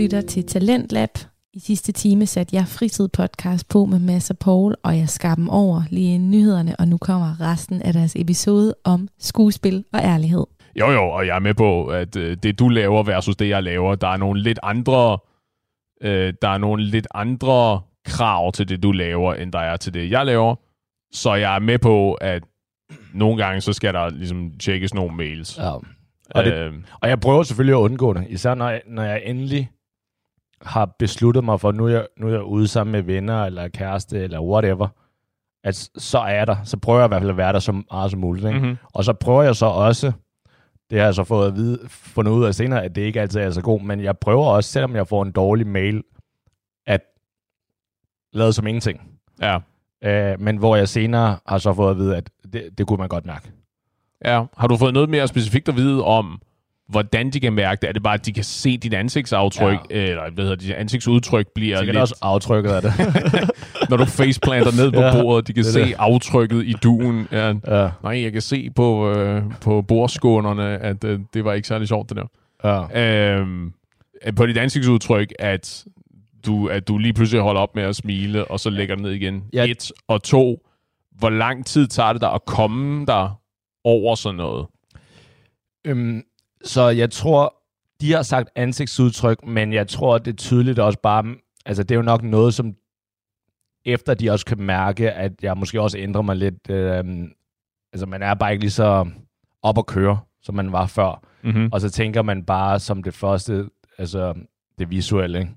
lytter til Talentlab. I sidste time satte jeg fritid podcast på med Mads og Paul, og jeg skar dem over lige inden nyhederne, og nu kommer resten af deres episode om skuespil og ærlighed. Jo, jo, og jeg er med på, at øh, det du laver versus det jeg laver, der er nogle lidt andre, øh, der er nogle lidt andre krav til det du laver, end der er til det jeg laver. Så jeg er med på, at nogle gange så skal der ligesom tjekkes nogle mails. Ja. Og, det, Øh, og jeg prøver selvfølgelig at undgå det, især når jeg, når jeg endelig har besluttet mig for, nu er, jeg, nu er jeg ude sammen med venner, eller kæreste, eller whatever, at så er jeg der. Så prøver jeg i hvert fald at være der så meget som muligt. Ikke? mhm. Og så prøver jeg så også, det har jeg så fået at vide, fundet ud af senere, at det ikke altid er så god, men jeg prøver også, selvom jeg får en dårlig mail, at lade som ingenting. Ja, Øh, men hvor jeg senere har så fået at vide, at det, det kunne man godt mærke. ja. Har du fået noget mere specifikt at vide om, hvordan de kan mærke det? Er det bare, at de kan se dit ansigtsaftryk, ja. eller hvad hedder det, dit ansigtsudtryk bliver Sikkert lidt... også aftrykket af det. når du faceplanter ned på Ja, bordet, de kan det er se det. aftrykket i duen. Ja, ja, nej, jeg kan se på, øh, på bordskånerne, at øh, det var ikke særlig sjovt, det der. ja. Øhm, på dit ansigtsudtryk, at du, at du lige pludselig holder op med at smile, og så lægger det ned igen. Ja. Et. Og to, hvor lang tid tager det dig at komme der over sådan noget? Øhm, så jeg tror, de har sagt ansigtsudtryk, men jeg tror, det er tydeligt også bare, altså det er jo nok noget, som efter de også kan mærke, at jeg måske også ændrer mig lidt. Øhm, altså man er bare ikke lige så op at køre, som man var før. Mm-hmm. Og så tænker man bare som det første, altså det visuelle. Ikke?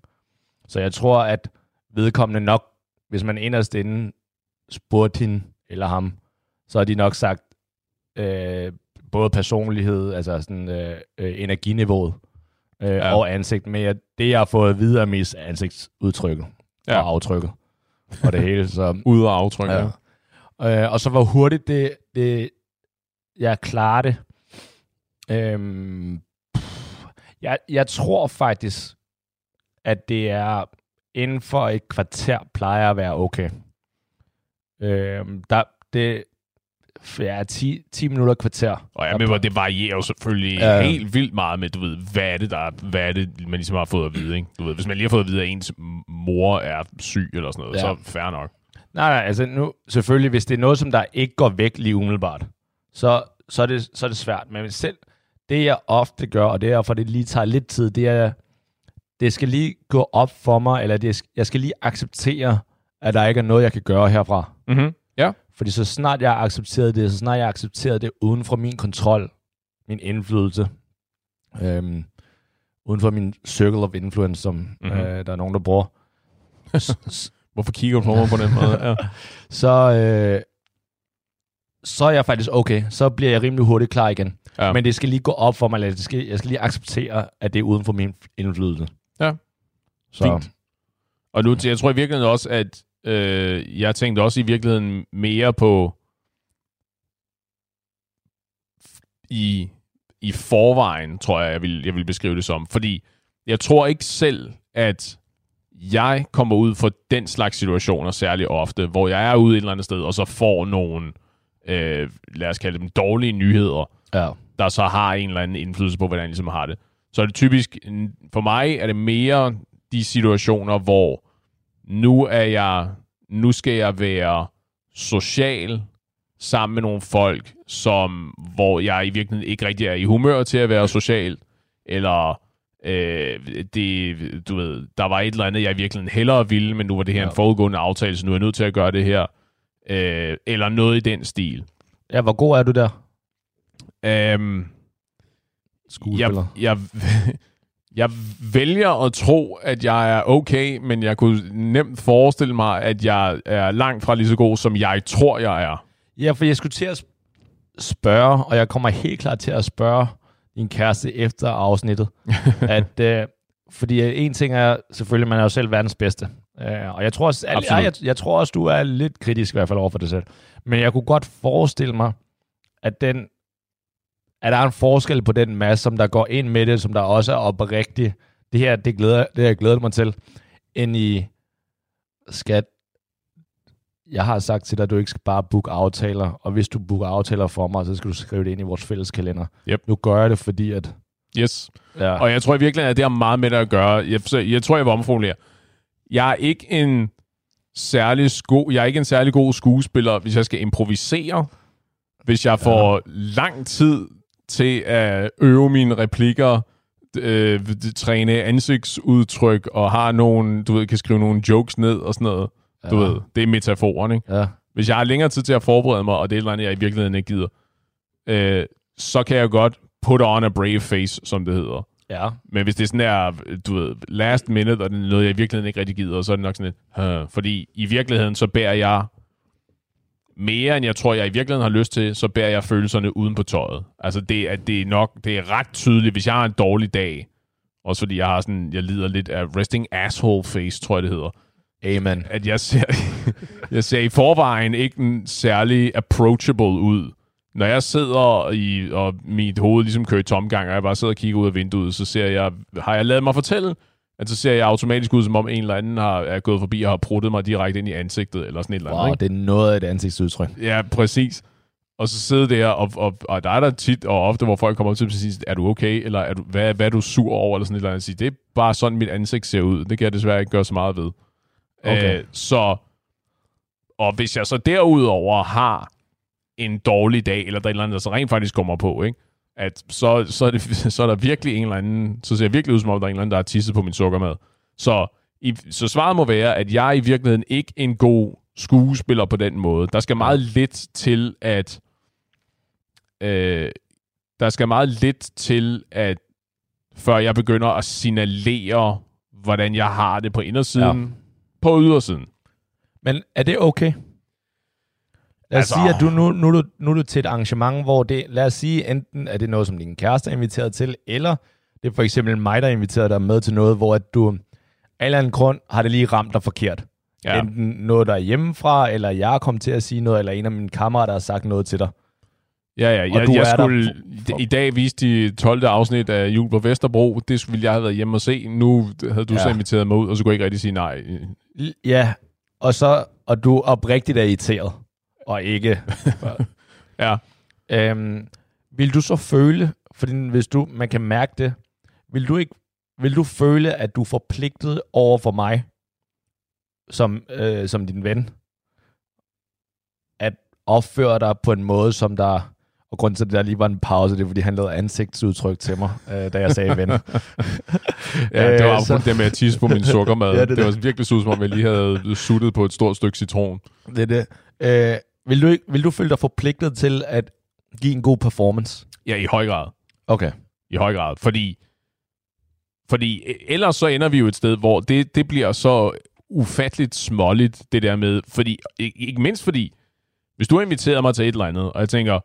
Så jeg tror, at vedkommende nok, hvis man inderst inde spurgte hende eller ham, så har de nok sagt øh, både personlighed, altså sådan øh, øh, energiniveauet øh, Ja. og ansigt. Men jeg, det, jeg har fået videre er mest ansigtsudtrykket Ja. og aftrykket og det hele. Så, Ude og aftryk, ja. ja. Øh, og så hvor hurtigt det, det jeg klarer det. Øhm, pff, jeg, jeg tror faktisk, at det er inden for et kvarter plejer at være okay. Øhm, der, det ja, 10, 10 minutter kvarter. Og jeg er med, det varierer jo selvfølgelig Ja. helt vildt meget med, du ved, hvad er det, der, er- hvad er det, man ligesom har fået at vide, ikke? Du ved, hvis man lige har fået at vide, at ens mor er syg eller sådan noget, Ja. så er det fair nok. Nej, nej, altså nu, selvfølgelig, hvis det er noget, som der ikke går væk lige umiddelbart, så, så, er, det, så er det svært. Men selv det, jeg ofte gør, og det er, for det lige tager lidt tid, det er, det skal lige gå op for mig, eller det, jeg skal lige acceptere, at der ikke er noget, jeg kan gøre herfra. Mm-hmm. Ja. Fordi så snart jeg har accepteret det, så snart jeg har accepteret det uden for min kontrol, min indflydelse, øhm, uden for min circle of influence, som Mhm. mm-hmm. øh, der er nogen, der bruger, Hvorfor kigger du på mig på den måde? Ja. så, øh, så er jeg faktisk okay. Så bliver jeg rimelig hurtigt klar igen. Ja. Men det skal lige gå op for mig, eller det skal, jeg skal lige acceptere, at det er uden for min indflydelse. Ja. Så, Fint. Og nu, jeg tror i virkeligheden også, at øh, jeg tænkte også i virkeligheden mere på i, i forvejen, tror jeg, jeg vil, jeg vil beskrive det som. Fordi jeg tror ikke selv, at jeg kommer ud for den slags situationer særlig ofte, hvor jeg er ude et eller andet sted, og så får nogle, øh, lad os kalde dem, dårlige nyheder, ja. der så har en eller anden indflydelse på, hvordan jeg ligesom har det. Så er det typisk, for mig er det mere de situationer, hvor nu er jeg, nu skal jeg være social sammen med nogle folk, som, hvor jeg i virkeligheden ikke rigtig er i humør til at være social, eller øh, det, du ved, der var et eller andet, jeg i virkeligheden hellere ville, men nu var det her. Ja. en forudgående aftale, så nu er jeg nødt til at gøre det her, øh, eller noget i den stil. ja, hvor god er du der? Øhm, Skuespiller. jeg, jeg, jeg vælger at tro, at jeg er okay, men jeg kunne nemt forestille mig, at jeg er langt fra lige så god, som jeg tror, jeg er. Ja, for jeg skulle til at sp- spørge, og jeg kommer helt klart til at spørge din kæreste efter afsnittet, at, øh, fordi øh, en ting er selvfølgelig, man er jo selv verdens bedste. Øh, og jeg tror, også, Absolut. jeg, jeg, jeg tror også, du er lidt kritisk i hvert fald over for dig selv. Men jeg kunne godt forestille mig, at den at der er en forskel på den masse, som der går ind med det, som der også er oprigtig. Det her, det, glæder, det har jeg glædet mig til, end i skat. Jeg har sagt til dig, at du ikke skal bare booke aftaler, og hvis du booker aftaler for mig, så skal du skrive det ind i vores fælles kalender. Yep. Nu gør jeg det, fordi at Yes. Ja. Og jeg tror i virkeligheden, at det har meget med det at gøre. Jeg, jeg tror, jeg vil omformulere. Jeg er ikke en særlig sko jeg er ikke en særlig god skuespiller, hvis jeg skal improvisere. Hvis jeg får ja. lang tid til at øve mine replikker, øh, træne ansigtsudtryk, og har nogle, du ved, kan skrive nogle jokes ned og sådan noget. Ja. Du ved, det er metaforen, ikke? ja. Hvis jeg har længere tid til at forberede mig, og det er et eller andet, jeg i virkeligheden ikke gider, øh, så kan jeg godt put on a brave face, som det hedder. Ja. Men hvis det er sådan der, du ved, last minute, og det er noget, jeg i virkeligheden ikke rigtig gider, så er det nok sådan lidt, øh, fordi i virkeligheden, så bærer jeg mere, end jeg tror, jeg i virkeligheden har lyst til, så bærer jeg følelserne uden på tøjet. Altså, det er, det er nok, det er ret tydeligt, hvis jeg har en dårlig dag, også fordi jeg har sådan, jeg lider lidt af resting asshole face, tror jeg, det hedder, Amen. at jeg ser, jeg ser i forvejen ikke en særlig approachable ud. Når jeg sidder i, og mit hoved ligesom kører i tomgang, og jeg bare sidder og kigger ud af vinduet, så ser jeg, har jeg lavet mig fortælle, at så ser jeg automatisk ud, som om en eller anden har, er gået forbi og har pruttet mig direkte ind i ansigtet, eller sådan et eller andet. Wow, ikke? det er noget af et ansigtsudtryk. Ja, præcis. Og så sidder der, og, og, og der er der tit og ofte, hvor folk kommer op til mig og siger, er du okay, eller er du, hvad, hvad er du sur over, eller sådan et eller andet. Jeg siger, det er bare sådan, mit ansigt ser ud. Det kan jeg desværre ikke gøre så meget ved. Okay. Øh, så, og hvis jeg så derudover har en dårlig dag, eller der er et eller andet, der så rent faktisk kommer på, ikke? At så, så, er det, så er der virkelig en eller anden, så ser jeg virkelig ud som om, der er en eller anden, der har tisset på min sukkermad. Så, i, så svaret må være, at jeg er i virkeligheden ikke en god skuespiller på den måde. Der skal meget lidt til, at øh, der skal meget lidt til, at før jeg begynder at signalere, hvordan jeg har det på indersiden, ja. på ydersiden. Men er det okay? Lad os Altså- sige, at du nu, nu, er du, nu er du til et arrangement, hvor det, lad os sige, enten er det noget, som din kæreste er inviteret til, eller det er for eksempel mig, der inviterer dig med til noget, hvor at du af en eller anden grund har det lige ramt dig forkert. Ja. Enten noget, der er hjemmefra, eller jeg er kommet til at sige noget, eller en af mine kammerater har sagt noget til dig. Ja, ja. Jeg, du jeg er der skulle for- i dag vise de 12. afsnit af Jul på Vesterbro. Det ville jeg have været hjemme og se. Nu havde du ja. så inviteret mig ud, og så kunne jeg ikke rigtig sige nej. Ja, og så og du oprigtigt er irriteret, og ikke... Ja. øhm, vil du så føle, fordi hvis du, man kan mærke det, vil du ikke, vil du føle, at du er forpligtet over for mig, som, øh, som din ven, at opføre dig på en måde, som der, og grunden til, at der lige var en pause, det er, fordi han lavede ansigtsudtryk til mig, øh, da jeg sagde ven. Ja, det var så- det med at tisse på min sukkermad. Ja, det det, det var virkelig så som om jeg lige havde suttet på et stort stykke citron. Det er det. Øh, vil, du ikke, vil du føle dig forpligtet til at give en god performance? Ja, i høj grad. Okay. I høj grad. Fordi, fordi ellers så ender vi jo et sted, hvor det, det bliver så ufatteligt småligt, det der med, fordi, ikke, mindst fordi, hvis du har inviteret mig til et eller andet, og jeg tænker,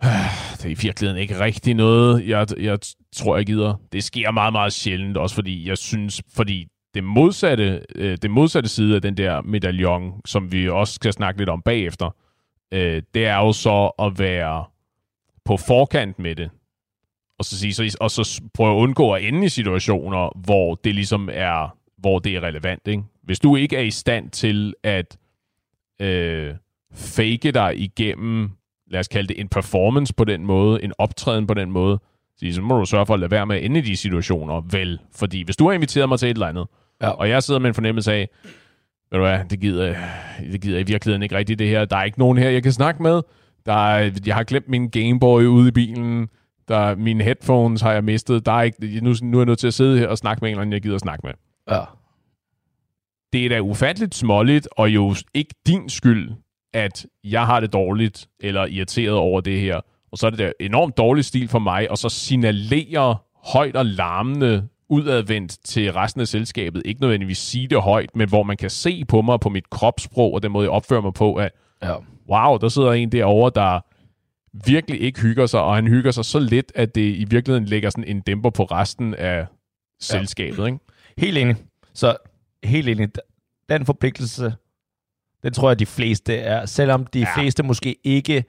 "Ah, det er i virkeligheden ikke rigtig noget, jeg, jeg tror, jeg gider. Det sker meget, meget sjældent, også fordi jeg synes, fordi det modsatte, øh, det modsatte side af den der medaljon, som vi også skal snakke lidt om bagefter, øh, det er jo så at være på forkant med det. Og så, sige, så, og så prøve at undgå at ende i situationer, hvor det ligesom er, hvor det er relevant. Ikke? Hvis du ikke er i stand til at øh, fake dig igennem, lad os kalde det en performance på den måde, en optræden på den måde, så så må du sørge for at lade være med at ende i de situationer, vel? Fordi hvis du har inviteret mig til et eller andet, Ja. og jeg sidder med en fornemmelse af, ved du hvad, det gider, det gider i virkeligheden ikke rigtigt det her. Der er ikke nogen her, jeg kan snakke med. Der er, jeg har glemt min Gameboy ude i bilen. Der, mine headphones har jeg mistet. Der er ikke, nu, nu er jeg nødt til at sidde her og snakke med en eller anden, jeg gider snakke med. Ja. Det er da ufatteligt småligt, og jo ikke din skyld, at jeg har det dårligt eller irriteret over det her. Og så er det da enormt dårlig stil for mig, og så signalere højt og larmende udadvendt til resten af selskabet. Ikke nødvendigvis sige det højt, men hvor man kan se på mig, på mit kropssprog, og den måde, jeg opfører mig på, at Ja. wow, der sidder en derovre, der virkelig ikke hygger sig, og han hygger sig så lidt, at det i virkeligheden lægger sådan en dæmper på resten af selskabet. Ikke? Helt enig. Så helt enig. Den forpligtelse, den tror jeg, de fleste er. Selvom de Ja. ja. fleste måske ikke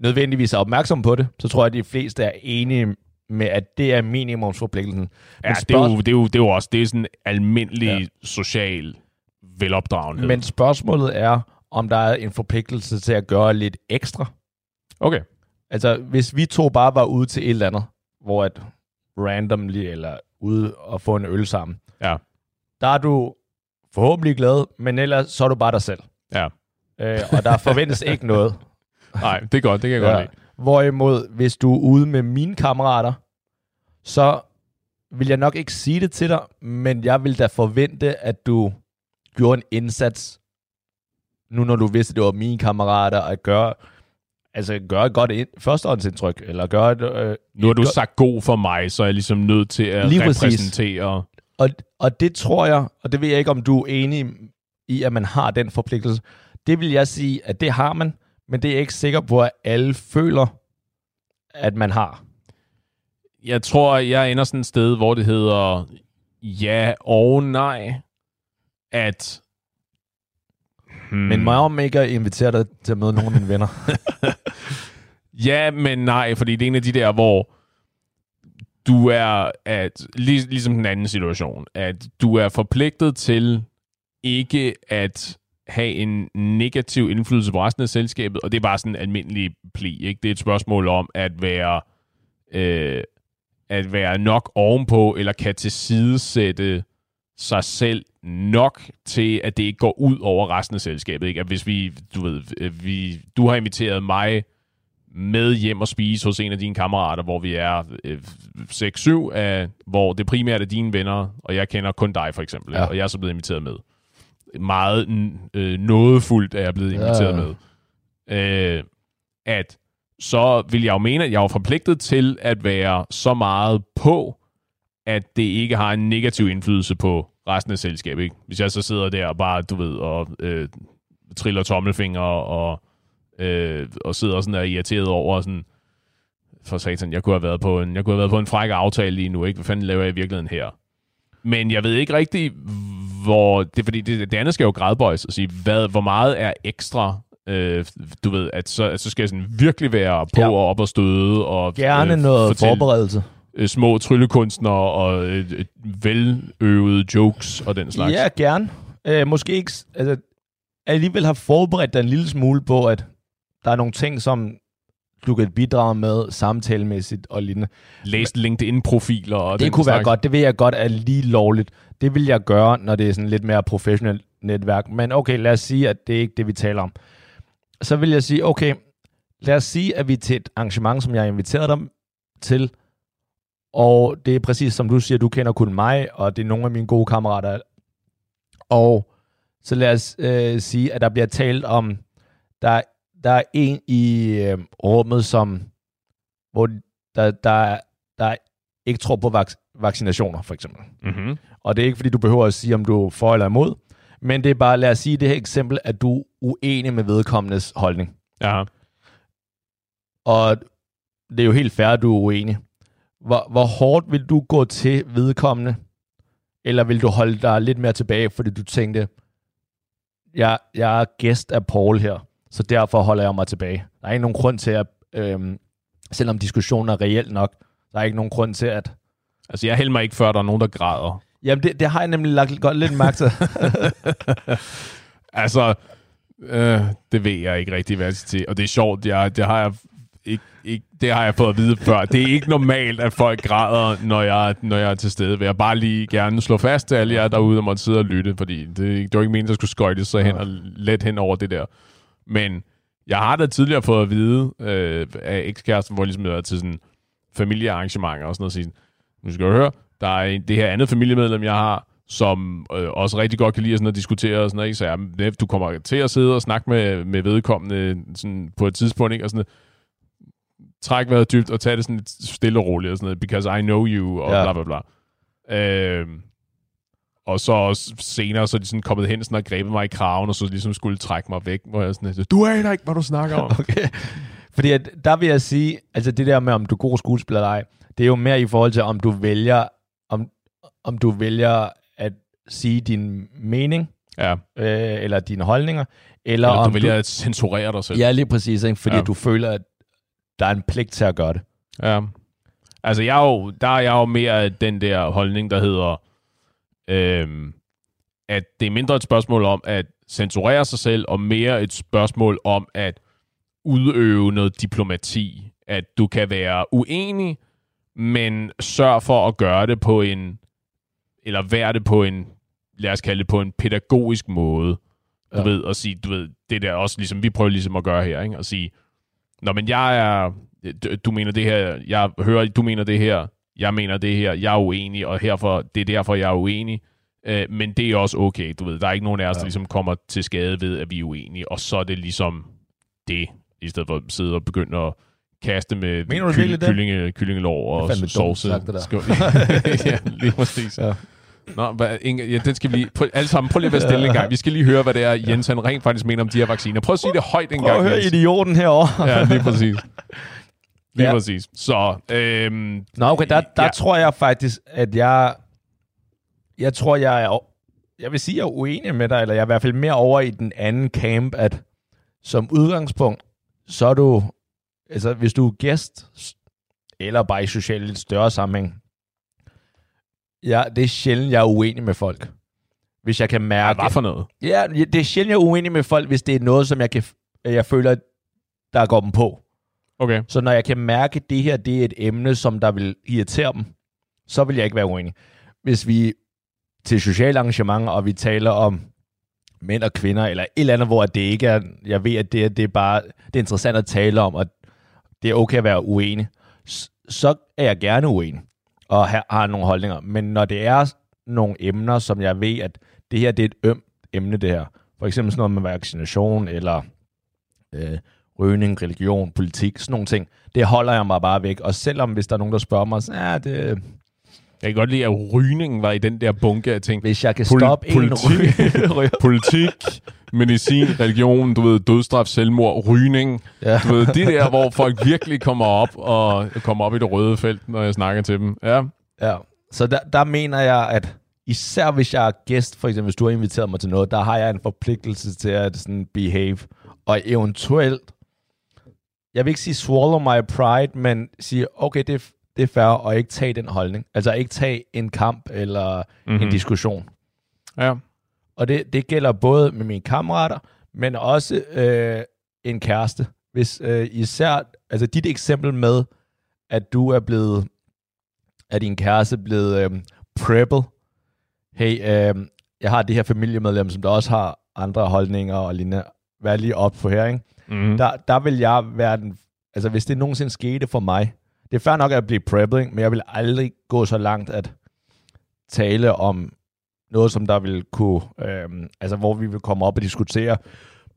nødvendigvis er opmærksomme på det, så tror jeg, de fleste er enige med, at det er minimumsforpligtelsen. Ja, det er, jo, det, er jo, det er jo også det er sådan almindelig ja. social velopdragenhed. Men spørgsmålet er, om der er en forpligtelse til at gøre lidt ekstra. okay. Altså, hvis vi to bare var ude til et eller andet, hvor at randomly, eller ude og få en øl sammen. Ja. Der er du forhåbentlig glad, men ellers så er du bare dig selv. Ja. Øh, og der forventes ikke noget. Nej, det er godt. Det kan jeg ja. godt lide. Hvorimod, hvis du er ude med mine kammerater, så vil jeg nok ikke sige det til dig, men jeg vil da forvente, at du gjorde en indsats, nu når du vidste, at det var mine kammerater, at gøre, altså gøre et godt ind, førstehåndsindtryk, eller gøre et, øh, Nu har du sagt god for mig, så er jeg ligesom nødt til at Lige præcis. repræsentere. Og, og det tror jeg, og det ved jeg ikke, om du er enig i, at man har den forpligtelse. Det vil jeg sige, at det har man, men det er jeg ikke sikker på, at alle føler, at man har. Jeg tror, jeg ender sådan et sted, hvor det hedder ja og nej. At... Hmm. Men må jeg om ikke at invitere dig til at møde nogle af mine venner? Ja, men nej, fordi det er en af de der, hvor du er, at, lig, ligesom den anden situation, at du er forpligtet til ikke at have en negativ indflydelse på resten af selskabet, og det er bare sådan en almindelig pli. Ikke? Det er et spørgsmål om at være, øh, at være nok ovenpå, eller kan tilsidesætte sig selv nok til, at det ikke går ud over resten af selskabet. Ikke? At hvis vi, du ved, vi, du har inviteret mig med hjem og spise hos en af dine kammerater, hvor vi er øh, 6-7, af, hvor det primært er dine venner, og jeg kender kun dig for eksempel, ja. og jeg er så blevet inviteret med. Meget øh, nådefuldt er jeg blevet inviteret Ja. med. Øh, at så vil jeg jo mene, at jeg er forpligtet til at være så meget på, at det ikke har en negativ indflydelse på resten af selskabet. Ikke? Hvis jeg så sidder der og bare, du ved, og øh, triller tommelfinger og øh, og sidder sådan der irriteret over sådan, for satan, jeg kunne have været på en, jeg kunne have været på en fræk aftale lige nu, ikke? Hvad fanden laver jeg i virkeligheden her? Men jeg ved ikke rigtig, hvor... Det er fordi, det, det andet skal jo gradbøjes og sige, hvad, hvor meget er ekstra... Øh, du ved, at så, at så skal jeg sådan virkelig være på Ja. og op og støde og Gerne øh, noget fortælle, forberedelse. øh, små tryllekunstnere og øh, øh, veløvede jokes og den slags. Ja, gerne. Øh, måske ikke... Altså, alligevel har forberedt dig en lille smule på, at der er nogle ting, som du kan bidrage med samtalemæssigt og lignende. Læst LinkedIn-profiler og Det den kunne være slags. godt. Det ved jeg godt er lige lovligt. Det vil jeg gøre, når det er sådan lidt mere professionelt netværk. Men okay, lad os sige, at det er ikke det, vi taler om. Så vil jeg sige, okay, lad os sige, at vi er til et arrangement, som jeg har inviteret dem til, og det er præcis som du siger, du kender kun mig, og det er nogle af mine gode kammerater. Og så lad os øh, sige, at der bliver talt om, der, der er en i øh, rummet, som, hvor der, der, der ikke tror på vac- vaccinationer, for eksempel. Mm-hmm. Og det er ikke, fordi du behøver at sige, om du er for eller imod, men det er bare, lad os sige i det her eksempel, at du er uenig med vedkommendes holdning. Ja. Og det er jo helt fair, at du er uenig. Hvor, hvor hårdt vil du gå til vedkommende? Eller vil du holde dig lidt mere tilbage, fordi du tænkte, jeg, jeg er gæst af Paul her, så derfor holder jeg mig tilbage. Der er ikke nogen grund til at, øhm, selvom diskussionen er reelt nok, der er ikke nogen grund til at... Altså, jeg hælder mig ikke, før der er nogen, der græder. Jamen, det, det har jeg nemlig lagt godt lidt mærke til. Altså, øh, det ved jeg ikke rigtig, hvad jeg skal til. Og det er sjovt, jeg, det har jeg ikke, ikke, det har jeg fået at vide før. Det er ikke normalt, at folk græder, når jeg, når jeg er til stede. Vil jeg bare lige gerne slå fast til alle jer derude, der måtte sidde og lytte, fordi det, det var ikke meningen, der skulle skøjtes så hen og let hen over det der. Men jeg har da tidligere fået at vide øh, af ekskæresten, hvor jeg ligesom har været til sådan familiearrangementer og sådan noget, og sige, nu skal du høre, der er en, det her andet familiemedlem, jeg har, som øh, også rigtig godt kan lide sådan at diskutere og sådan noget, ikke? så jeg, du kommer til at sidde og snakke med, med vedkommende sådan på et tidspunkt, ikke? og sådan træk vejret dybt og tage det sådan lidt stille og roligt og sådan noget, because I know you, og Ja. ja. bla bla bla. Øh, og så også senere, så er de sådan kommet hen sådan og grebet mig i kraven, og så ligesom skulle trække mig væk, hvor jeg sådan, du aner ikke, hvad du snakker om. Okay. Fordi at, der vil jeg sige, altså det der med, om du er god skuespiller eller ej, det er jo mere i forhold til, om du vælger, om, om du vælger at sige din mening, ja, øh, eller dine holdninger, eller, eller om du vælger at censurere dig selv. Ja, lige præcis, ikke? fordi ja. Du føler, at der er en pligt til at gøre det. Ja. Altså, jeg er jo, der er jeg jo mere af den der holdning, der hedder, øhm, at det er mindre et spørgsmål om at censurere sig selv, og mere et spørgsmål om at udøve noget diplomati. At du kan være uenig, men sørg for at gøre det på en, eller være det på en, lad os kalde det på en pædagogisk måde. Du Ja. ved, at sige, du ved, det der også ligesom, vi prøver ligesom at gøre her, ikke? At sige, Nå, men jeg er, du- du mener det her, jeg hører, du mener det her, jeg mener det her, jeg er uenig, og herfor, det er derfor, jeg er uenig. Øh, men det er også okay, du ved. Der er ikke nogen af os, ja. der ligesom kommer til skade ved, at vi er uenige, og så er det ligesom det, i stedet for at sidde og begynde at kaste med Mener du kyllinge, kyllingelår og er sovse. det. Skål. ja, lige præcis. Ja. Nå, hvad, Inge, ja, den skal vi lige... Prøv, alle sammen, prøv lige at være stille en gang. Vi skal lige høre, hvad det er, Jens han rent faktisk mener om de her vacciner. Prøv at sige det højt en Prøv gang. at høre Jens. idioten herovre. Ja, lige præcis. Lige Ja. præcis. Så, øhm, Nå, okay, der, der Ja. ja. tror jeg faktisk, at jeg... Jeg tror, jeg er... Jeg vil sige, jeg er uenig med dig, eller jeg er i hvert fald mere over i den anden camp, at som udgangspunkt, så er du... Altså, hvis du er gæst, eller bare i socialt lidt større sammenhæng, ja, det er sjældent, jeg er uenig med folk. Hvis jeg kan mærke... hvad for noget? Ja, det er sjældent, jeg er uenig med folk, hvis det er noget, som jeg, kan, jeg føler, der går dem på. Okay. Så når jeg kan mærke, at det her det er et emne, som der vil irritere dem, så vil jeg ikke være uenig. Hvis vi til sociale arrangementer, og vi taler om mænd og kvinder, eller et eller andet, hvor det ikke er, jeg ved, at det, er- det er bare, det er interessant at tale om, og det er okay at være uenig, så er jeg gerne uenig, og har, har nogle holdninger. Men når det er nogle emner, som jeg ved, at det her det er et ømt emne, det her, for eksempel sådan noget med vaccination, eller øh, rygning, religion, politik, sådan nogle ting, det holder jeg mig bare væk. Og selvom hvis der er nogen, der spørger mig, så ja, det, Jeg kan godt lide, at rygningen var i den der bunke af ting. hvis jeg kan Pol- stoppe en politik. ryg, Politik, medicin, religion, du ved, dødstraf, selvmord, rygning. Ja. Du ved, det der, hvor folk virkelig kommer op og kommer op i det røde felt, når jeg snakker til dem. Ja, Ja, så der, der mener jeg, at især hvis jeg er gæst, for eksempel hvis du har inviteret mig til noget, der har jeg en forpligtelse til at sådan behave, og eventuelt, jeg vil ikke sige swallow my pride, men sige, okay, det, det er fair, og ikke tage den holdning. Altså ikke tage en kamp eller mm-hmm. en diskussion. ja. Og det, det gælder både med mine kammerater, men også øh, en kæreste. Hvis øh, især, altså dit eksempel med, at du er blevet, at din kæreste er blevet øh, preppet. Hey, øh, jeg har det her familiemedlem, som der også har andre holdninger og lignende. Vær lige op på her, ikke? Mm. Der, der vil jeg være den, altså hvis det nogensinde skete for mig, det er fair nok at blive preppet, ikke? men jeg vil aldrig gå så langt at tale om noget, som der vil kunne, øhm, altså hvor vi vil komme op og diskutere,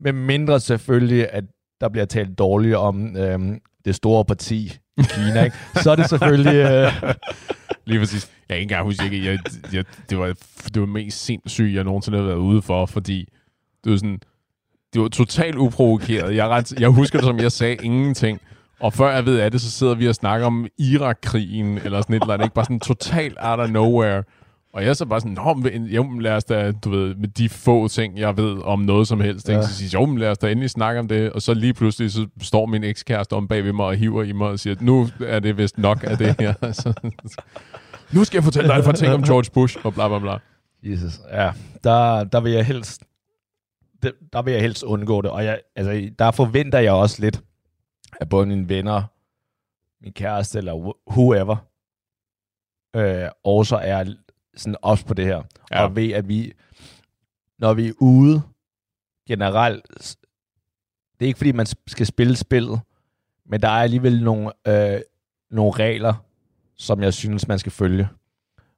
med mindre selvfølgelig, at der bliver talt dårligt om øhm, det store parti i Kina, ikke? så er det selvfølgelig... Øh, Lige præcis. Jeg kan ikke engang huske, jeg, jeg, jeg, det, var, det var mest sindssygt, jeg nogensinde har været ude for, fordi det var sådan, det var totalt uprovokeret. Jeg, ret, jeg husker det som, jeg sagde ingenting. Og før jeg ved af det, så sidder vi og snakker om Irak-krigen, eller sådan et eller andet, ikke? Bare sådan totalt out of nowhere. Og jeg så bare sådan, Nå, men, jo, men lad os da, du ved, med de få ting, jeg ved om noget som helst, ikke? Ja. så siger jo, men lad os da endelig snakke om det. Og så lige pludselig, så står min ekskæreste om bag ved mig og hiver i mig og siger, nu er det vist nok af det her. Så, nu skal jeg fortælle dig et par ting om George Bush, og bla bla bla. Jesus, ja, der, der vil jeg helst der, der vil jeg helst undgå det, og jeg, altså, der forventer jeg også lidt, at både mine venner, min kæreste eller wh- whoever, øh, også er sådan også på det her, Ja. og ved, at vi, når vi er ude generelt, det er ikke fordi, man skal spille spillet, men der er alligevel nogle, øh, nogle regler, som jeg synes, man skal følge.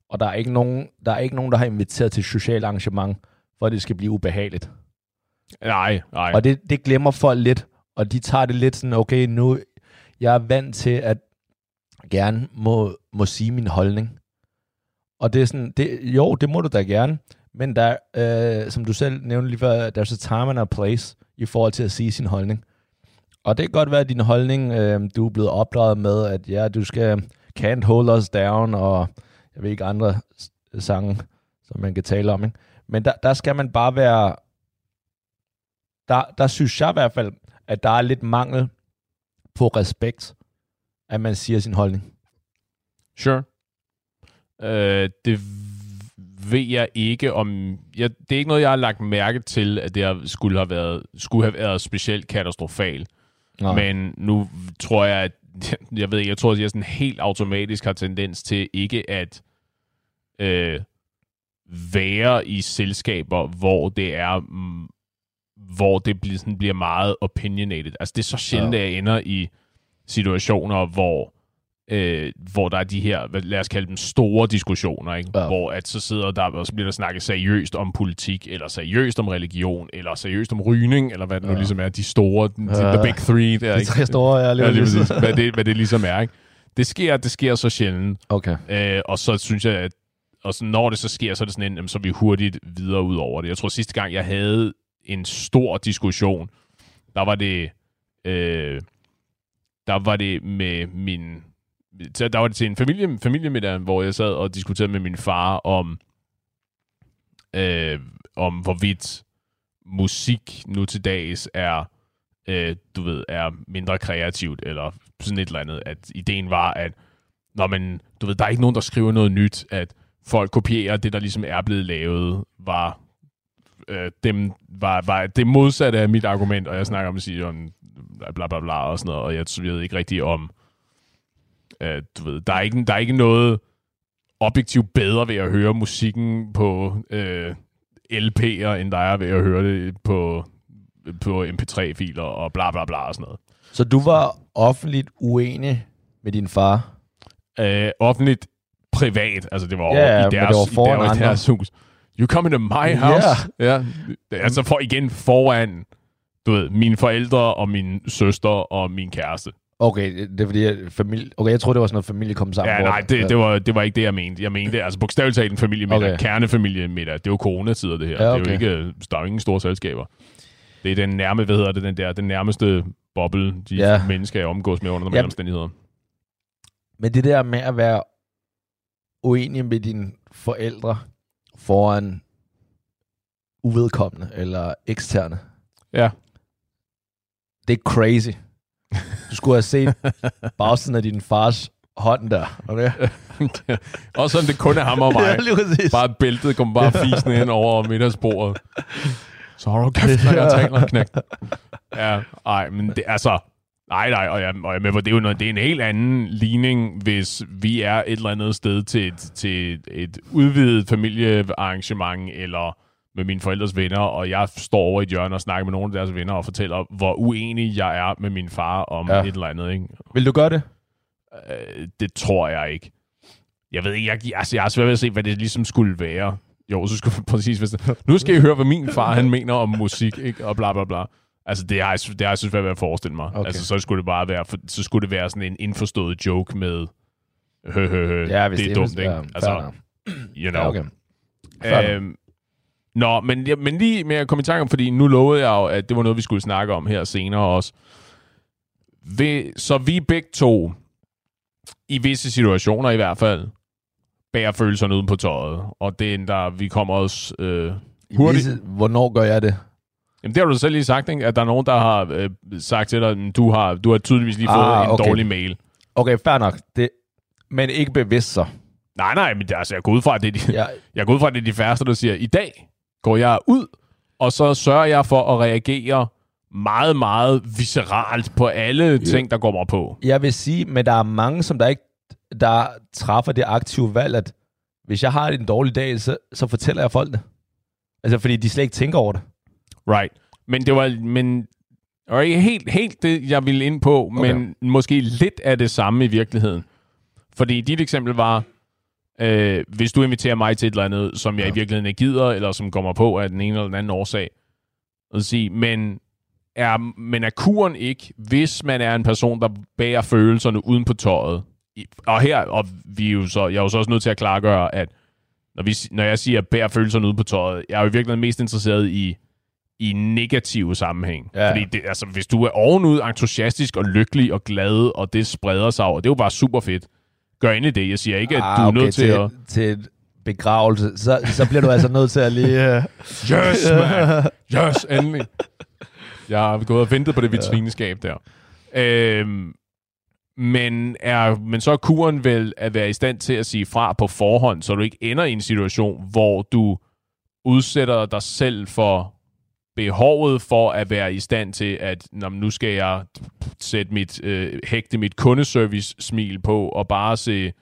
Og der er ikke nogen, der, er ikke nogen, der har inviteret til socialt arrangement, for at det skal blive ubehageligt. Nej, nej. Og det, det glemmer folk lidt, og de tager det lidt sådan, okay, nu jeg er vant til at gerne må, må sige min holdning. Og det er sådan, det, jo, det må du da gerne, men der, øh, som du selv nævnte lige før, there's a time and a place i forhold til at sige sin holdning. Og det kan godt være, at din holdning, øh, du er blevet opdraget med, at ja, du skal can't hold us down, og jeg ved ikke andre sange, som man kan tale om. Ikke? Men der, der skal man bare være, der, der synes jeg i hvert fald, at der er lidt mangel på respekt, at man siger sin holdning. Sure. Øh, det ved jeg ikke om... Jeg, det er ikke noget, jeg har lagt mærke til, at det har, skulle, have været, skulle have været specielt katastrofalt. Nej. Men nu tror jeg, at jeg ved ikke, jeg tror, at jeg sådan helt automatisk har tendens til ikke at øh, være i selskaber, hvor det er, mm, hvor det bliver, sådan, bliver meget opinionated. Altså, det er så sjældent, Ja. at jeg ender i situationer, hvor øh, hvor der er de her, lad os kalde dem store diskussioner, ikke? Ja. hvor at så sidder der, og så bliver der snakket seriøst om politik, eller seriøst om religion, eller seriøst om rygning, eller hvad det nu Ja. ligesom er, de store, de, Ja. the big three der, De tre store, Ja, lige lige præcis. Hvad det, hvad det ligesom er, ikke? Det sker, det sker så sjældent, Okay. øh, og så synes jeg, at og så når det så sker, så er det sådan en, jamen, så er vi hurtigt videre ud over det. Jeg tror, sidste gang, jeg havde en stor diskussion, der var det, øh, der var det med min, så der var det til en familie, familiemiddag, hvor jeg sad og diskuterede med min far om, øh, om hvorvidt musik nu til dags er, øh, du ved, er mindre kreativt, eller sådan et eller andet. At ideen var, at når man, du ved, der er ikke nogen, der skriver noget nyt, at folk kopierer det, der ligesom er blevet lavet, var, øh, dem, var, var det modsatte af mit argument, og jeg snakker om at sige om bla bla bla og sådan noget, og jeg, ved ikke rigtig om, øh, du ved, der er, ikke, der er ikke noget objektivt bedre ved at høre musikken på øh, LP'er, end der er ved at høre det på, på MP3-filer og bla bla bla og sådan noget. Så du var offentligt uenig med din far? øh, offentligt privat. Altså, det var Ja, i men det deres, var foran i deres, andre. deres hus. You come into my house. Ja. ja. Altså, for igen foran, du ved, mine forældre og min søster og min kæreste. Okay, det er fordi, familie... Okay, jeg troede, det var sådan noget familie kom sammen. Ja, nej, det, det, var, det var ikke det, jeg mente. Jeg mente, altså bogstaveligt talt en familiemiddag, Okay. okay. kernefamiliemiddag. Det er jo coronatider, det her. Ja, Det er okay. jo ikke, der er jo ingen store selskaber. Det er den nærme, hvad hedder det, den der, den nærmeste boble, de Ja. ja. mennesker er omgås med under normale Jamen. omstændigheder. Men det der med at være uenig med dine forældre foran uvedkommende eller eksterne, Ja. det er crazy. Du skulle have set bagsiden af din fars hånd der. Okay? Også sådan, det kun er ham og mig. Ja. Bare bæltet kom bare fisende hen over middagsbordet. Så har du kæft, når jeg taler, knægt. Ja, ej, men det altså... Nej, nej, og jeg, og jeg er med på, det er jo noget, det er en helt anden ligning, hvis vi er et eller andet sted til et, til et, et udvidet familiearrangement, eller med mine forældres venner, og jeg står over i et hjørne og snakker med nogle af deres venner og fortæller, hvor uenig jeg er med min far om Ja. et eller andet. Ikke? Vil du gøre det? Øh, det tror jeg ikke. Jeg ved ikke, jeg, altså, jeg har svært ved at se, hvad det ligesom skulle være. Jo, så skulle præcis, hvis nu skal I høre, hvad min far han mener om musik, ikke? og bla bla bla. Altså, det har jeg, det har jeg synes ved at forestille mig. Okay. Altså, så skulle det bare være, for, så skulle det være sådan en indforstået joke med, hø, hø, hø, Ja, det er dumt, ikke? Altså, you know. Ja, okay. Øhm, nå, men, ja, men lige med at komme i tanke om, fordi nu lovede jeg jo, at det var noget, vi skulle snakke om her senere også. Ved, så vi begge to, i visse situationer i hvert fald, bærer følelserne uden på tøjet. Og det er en, der vi kommer os øh, hurtigt. visse- Hvornår gør jeg det? Jamen, det har du selv lige sagt, ikke? at der er nogen, der har øh, sagt til dig, at du har, du har tydeligvis lige fået Ah, en okay. dårlig mail. Okay, fair nok. Det, men ikke bevidst så. Nej, nej, men det, altså, jeg går ud fra, at det er de, Jeg, Jeg går ud fra, at det er de færreste, der siger, i dag går jeg ud, og så sørger jeg for at reagere meget, meget visceralt på alle ting, der går mig på. jeg vil sige, men der er mange, som der ikke der træffer det aktive valg, at hvis jeg har en dårlig dag, så, så fortæller jeg folk det. Altså, fordi de slet ikke tænker over det. Right. Men det var, men, og ikke helt, helt det, jeg ville ind på, Okay. men måske lidt af det samme i virkeligheden. Fordi dit eksempel var, øh, hvis du inviterer mig til et eller andet, som jeg Ja. i virkeligheden ikke gider, eller som kommer på af den ene eller den anden årsag, at sige, men er, men er kuren ikke, hvis man er en person, der bærer følelserne uden på tøjet, og her, og vi er jo så, jeg er jo så også nødt til at klargøre, at når, vi, når jeg siger bærer følelserne uden på tøjet, jeg er jo i virkeligheden mest interesseret i, i negative sammenhæng. Ja. Fordi det, altså, hvis du er ovenud entusiastisk og lykkelig og glad, og det spreder sig, og det er jo bare super fedt, gør endelig det. Jeg siger ikke, at du er nødt til, at... til et begravelse, så, så bliver du altså nødt til at lige... Uh... Yes, man! Yes, endelig! Jeg har gået og ventet på det vitrineskab der. Øhm, men, er, men så er kuren vel at være i stand til at sige fra på forhånd, så du ikke ender i en situation, hvor du udsætter dig selv for behovet for at være i stand til, at "Nå, men nu skal jeg sætte mit, øh, hægte mit kundeservice-smil på, og bare se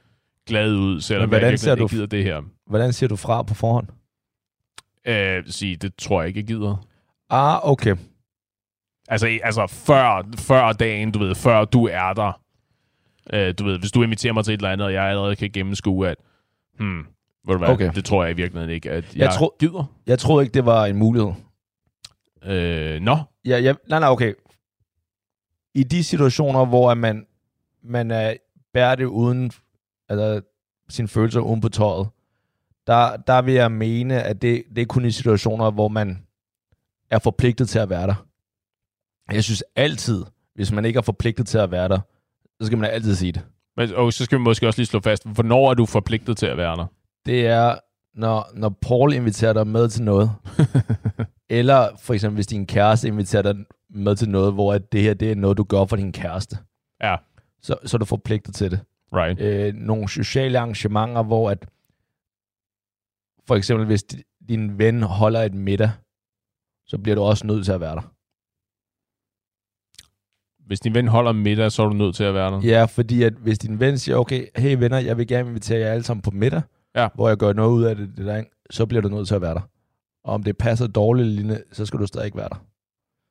glad ud, selvom hvordan jeg ser du ikke gider det her. Hvordan siger du fra på forhånd? Øh, sige, det tror jeg ikke, jeg gider. Ah, okay. Altså, altså før, før dagen, du ved, før du er der. Øh, du ved, hvis du inviterer mig til et eller andet, og jeg allerede kan gennemskue, at, hmm, ved du hvad, Okay. det tror jeg i virkeligheden ikke, at jeg, Jeg tror- gider. Jeg troede ikke, det var en mulighed. Øh, nå, Ja, ja, nej, nej, okay. I de situationer, hvor man, man er, bærer det uden, altså sine følelser uden på tøjet, der, der vil jeg mene, at det, det er kun i situationer, hvor man er forpligtet til at være der. Jeg synes altid, hvis man ikke er forpligtet til at være der, så skal man altid sige det. men og så skal vi måske også lige slå fast, hvornår er du forpligtet til at være der? Det er, når, når Paul inviterer dig med til noget, eller for eksempel, hvis din kæreste inviterer dig med til noget, hvor at det her det er noget, du gør for din kæreste. Ja. så, så er du forpligtet til det. Right. Øh, nogle sociale arrangementer, hvor at for eksempel hvis di- din ven holder et middag, så bliver du også nødt til at være der. Hvis din ven holder middag, så er du nødt til at være der. Ja, fordi at hvis din ven siger, okay, hey venner, jeg vil gerne invitere jer alle sammen på middag, Ja. hvor jeg gør noget ud af det, det der, så bliver du nødt til at være der. Og om det passer dårligt lignende, så skal du stadig ikke være der.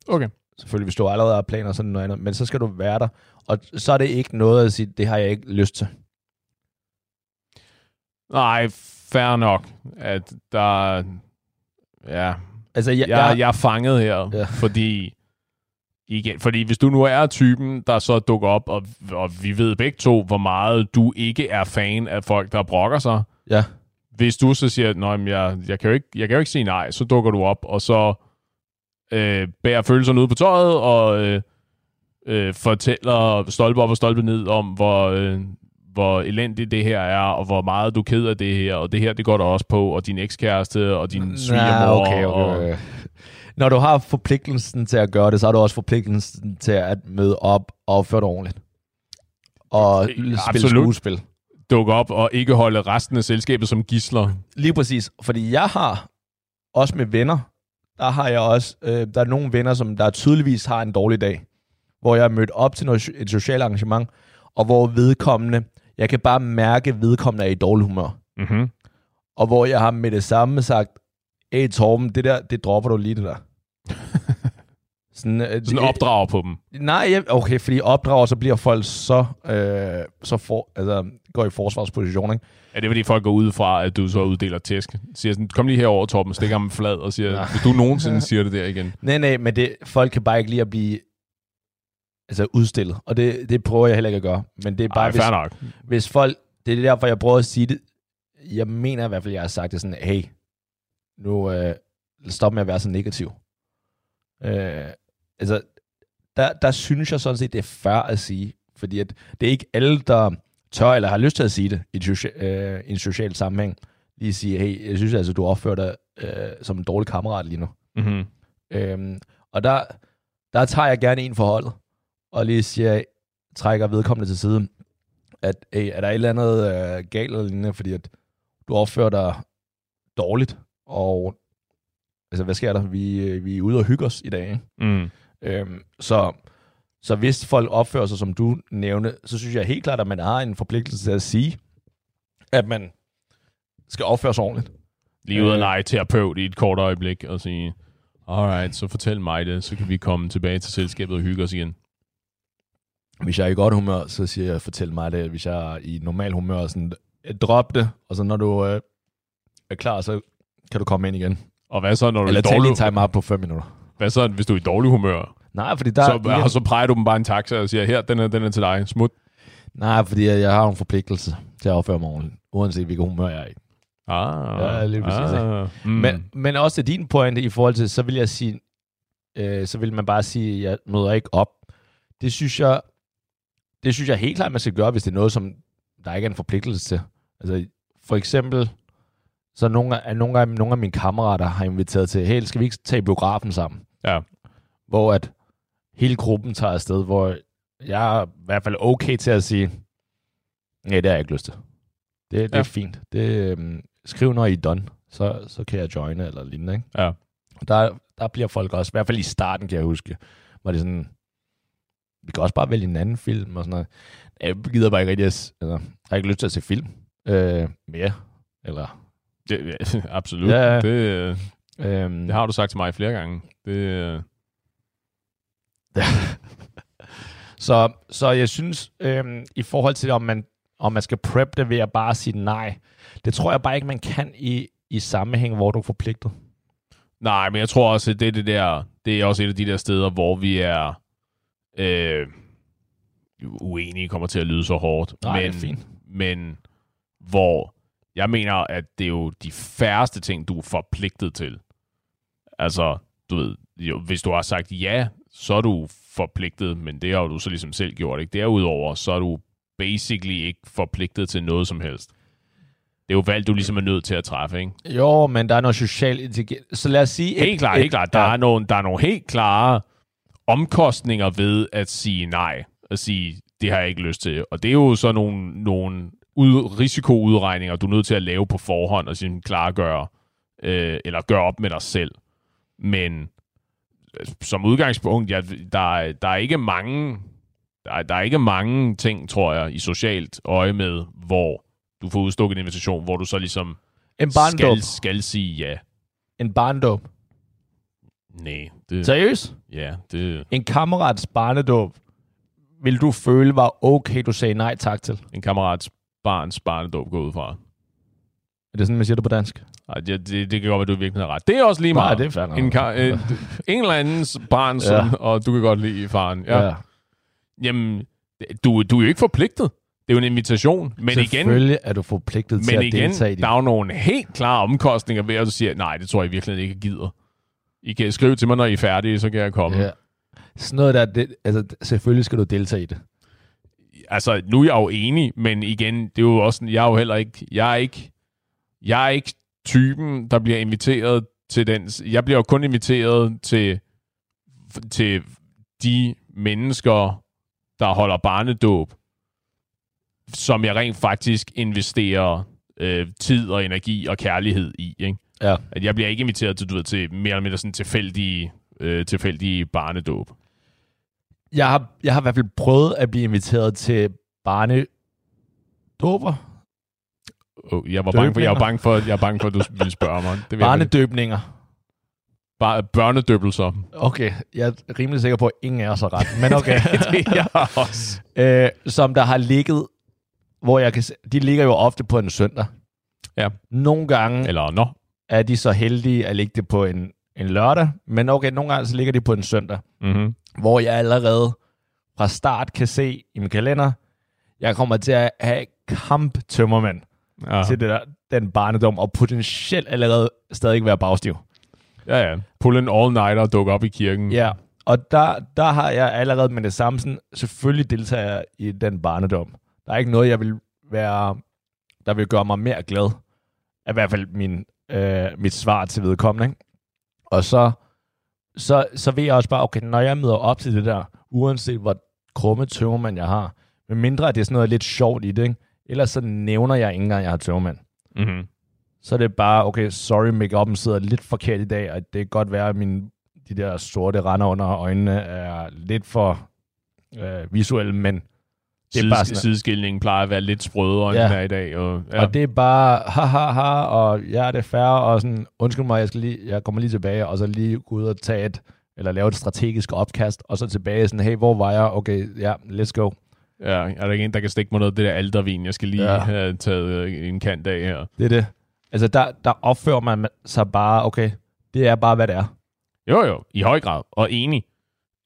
Okay. Selvfølgelig, hvis du allerede har planer, så er det noget andet, men så skal du være der. Og så er det ikke noget at sige, det har jeg ikke lyst til. Nej, fair nok, at der... Ja, Altså, jeg, jeg, jeg er fanget her, ja. fordi... Igen, fordi hvis du nu er typen, der så dukker op, og, og vi ved begge to, hvor meget du ikke er fan af folk, der brokker sig. ja. Hvis du så siger, at jeg, jeg, kan jo ikke, jeg kan jo ikke sige nej, så dukker du op, og så øh, bærer følelserne ud på tøjet, og øh, øh, fortæller stolpe op og stolpe ned om, hvor, øh, hvor elendigt det her er, og hvor meget du er ked af det her, og det her, det går der også på, og din ekskæreste, og din svigermor. okay, okay, Og. Når du har forpligtelsen til at gøre det, så har du også forpligtelsen til at møde op og opføre dig ordentligt. Og spille absolut. skuespil. Dukke op og ikke holde resten af selskabet som gisler. Lige præcis. Fordi jeg har, også med venner, der har jeg også, øh, der er nogle venner, som der tydeligvis har en dårlig dag, hvor jeg er mødt op til noget, et socialt arrangement, og hvor vedkommende, jeg kan bare mærke, at vedkommende er i dårlig humør. Mm-hmm. Og hvor jeg har med det samme sagt, hey Torben, det der, det dropper du lige det der. Sådan, øh, Sådan opdrager på dem. Nej, okay, fordi opdrager, så bliver folk så, øh, så for, altså, går i forsvarsposition, ikke? Er det fordi folk går ud fra, at du så uddeler tæsk? Siger sådan, kom lige herover, Torben, stikker ham flad og siger, Ja. hvis du nogensinde siger det der igen. Nej, nej, men det, folk kan bare ikke lide at blive altså, udstillet, og det, det prøver jeg heller ikke at gøre. Men det er bare, Ej, hvis, nok. hvis folk, det er derfor, jeg prøver at sige det, jeg mener i hvert fald, jeg har sagt det sådan, hey, nu øh, stop med at være så negativ. Øh, altså, der, der synes jeg sådan set, det er fair at sige, fordi at det er ikke alle, der tør eller har lyst til at sige det i, et socia- øh, en social sammenhæng. Lige sige, hey, jeg synes altså, du opfører dig øh, som en dårlig kammerat lige nu. Mm-hmm. Øhm, og der, der tager jeg gerne en for holdet, og lige siger, trækker vedkommende til side, at hey, er der et eller andet øh, galt eller lignende, fordi at du opfører dig dårligt, og altså, hvad sker der? Vi, øh, vi er ude og hygge os i dag, ikke? Mm. Øhm, så, så hvis folk opfører sig, som du nævnte, så synes jeg helt klart, at man har en forpligtelse til at sige, at man skal opføre sig ordentligt. Lige ud af Øh. lege terapeut i et kort øjeblik og sige, alright, så fortæl mig det, så kan vi komme tilbage til selskabet og hygge os igen. Hvis jeg er i godt humør, så siger jeg, fortæl mig det. Hvis jeg er i normal humør, sådan, øh, drop det, og så når du øh, er klar, så kan du komme ind igen. Og hvad så, når du Eller er i dårlig, en time up på 5 minutter. Hvad så, hvis du er i dårlig humør? Nej, fordi der, Så, og så præger du dem bare en taxa og siger, her, den er, den er til dig, smut. nej, fordi jeg har en forpligtelse til at opføre mig ordentligt, uanset hvilket humør jeg er i. Ah, Ja, lige præcis, ah, mm. Men, men også til din pointe i forhold til, så vil jeg sige, øh, så vil man bare sige, at jeg møder ikke op. Det synes jeg, det synes jeg helt klart, man skal gøre, hvis det er noget, som der ikke er en forpligtelse til. Altså, for eksempel, så nogle af, nogle af, nogle af mine kammerater har inviteret til, hey, skal vi ikke tage biografen sammen? Ja. Hvor at hele gruppen tager afsted, hvor jeg er i hvert fald okay til at sige, nej, det har jeg ikke lyst til. Det, det Ja. er fint. Det, øhm, skriv, når I er done, så, så kan jeg joine eller lignende. Ikke? Ja. Og Der, der bliver folk også, i hvert fald i starten kan jeg huske, var det sådan, vi kan også bare vælge en anden film og sådan noget. Jeg gider bare ikke rigtig, altså, jeg har ikke lyst til at se film øh, mere. Eller, Det, ja, absolut. Ja, ja. Det, øh, øhm, det har du sagt til mig flere gange. Det, øh, Så, så jeg synes, øhm, i forhold til, om man, om man skal prep det ved at bare sige nej, det tror jeg bare ikke, man kan i, i sammenhæng, hvor du er forpligtet. nej, men jeg tror også, at det, det, der, det er også et af de der steder, hvor vi er øh, uenige, kommer til at lyde så hårdt. Nej, men, det er fint. men hvor jeg mener, at det er jo de færreste ting, du er forpligtet til. Altså, du ved, jo, hvis du har sagt ja, så er du forpligtet, men det har du så ligesom selv gjort. Ikke? Derudover, så er du basically ikke forpligtet til noget som helst. Det er jo valg, du ligesom er nødt til at træffe, ikke? Jo, men der er noget social intelligens. Så lad os sige... Helt klart, helt klart. Der, ja. er nogle, der er nogle helt klare omkostninger ved at sige nej. At sige, det har jeg ikke lyst til. Og det er jo så nogle, nogle ud, risikoudregninger, du er nødt til at lave på forhånd og sådan klargøre, øh, eller gøre op med dig selv. Men øh, som udgangspunkt, ja, der, er- der er ikke mange der er, der er ikke mange ting, tror jeg, i socialt øje med, hvor du får udstukket en invitation, hvor du så ligesom En skal, skal sige ja. En barndåb. Nej, det, Seriøst? ja, det En kammerats barnedåb. Vil du føle var okay, du sagde nej tak til? en kammerats barns barnedåb går ud fra. Er det sådan, man siger det på dansk? Ej, det, det, det kan godt være, du virkelig har ret. Det er også lige Nej, meget. det er nok. en, ka- øh, en eller andens barn, Ja. og du kan godt lide faren. Ja. ja. Jamen, du, du er jo ikke forpligtet. Det er jo en invitation. Men igen, Selvfølgelig er du forpligtet til at igen deltage i det. der er jo nogle helt klare omkostninger ved, at du siger, nej, det tror jeg virkelig ikke, gider. I kan skrive til mig, når I er færdige, så kan jeg komme. Ja. Sådan noget der, det, altså, selvfølgelig skal du deltage i det. Altså, nu er jeg jo enig, men igen, det er jo også, jeg er jo heller ikke, jeg er ikke, jeg er ikke typen, der bliver inviteret til den, jeg bliver jo kun inviteret til, til de mennesker, der holder barnedåb, som jeg rent faktisk investerer øh, tid og energi og kærlighed i, ikke? Ja. At jeg bliver ikke inviteret til, du ved, til mere eller mindre sådan tilfældige, øh, tilfældige barnedåb. Jeg har, jeg har i hvert fald prøvet at blive inviteret til barnedåber. Oh, jeg var bange for, jeg var bange for, jeg var bange for, at du ville spørge mig. Det Barnedøbninger. Bare børnedøbelser. Okay, jeg er rimelig sikker på, at ingen af os har ret. Men okay. det er jeg også. øh, som der har ligget, hvor jeg kan se, de ligger jo ofte på en søndag. Ja. Nogle gange Eller nå. er de så heldige at ligge det på en, en lørdag, men okay, nogle gange så ligger de på en søndag, Mm-hmm. hvor jeg allerede fra start kan se i min kalender, jeg kommer til at have kamp tømmermænd Ja. til det der, den barnedom, og potentielt allerede stadig være bagstiv. ja, ja. Pull en all-nighter og dukke op i kirken. Ja, og der, der har jeg allerede med det samme sådan, selvfølgelig deltager jeg i den barnedom. Der er ikke noget, jeg vil være, der vil gøre mig mere glad. I hvert fald min, øh, mit svar til vedkommende. Ikke? Og så, så, så ved jeg også bare, okay, når jeg møder op til det der, uanset hvor krumme tømmermand jeg har, med mindre at det er sådan noget lidt sjovt i det, ikke? ellers så nævner jeg ikke engang, at jeg har tømmermand. Mm-hmm. Så er det bare, okay, sorry, make-up'en sidder lidt forkert i dag, og det kan godt være, at min, de der sorte render under øjnene er lidt for øh, visuelle, men det er bare sådan, Sideskilningen plejer at være lidt sprødere, end Ja. den er i dag. Og, ja. ja. og det er bare, ha, ha, ha, og ja, det er færre, og sådan, undskyld mig, jeg, skal lige, jeg kommer lige tilbage, og så lige gå ud og tage et, eller lave et strategisk opkast, og så tilbage sådan, hey, hvor var jeg? Okay, ja, let's go. ja, er der ikke en, der kan stikke mig noget af det der aldervin, jeg skal lige Ja. ja. have taget øh, en kant af her? Det er det. Altså, der, der opfører man sig bare, okay, det er bare, hvad det er. Jo, jo, i høj grad, og enig.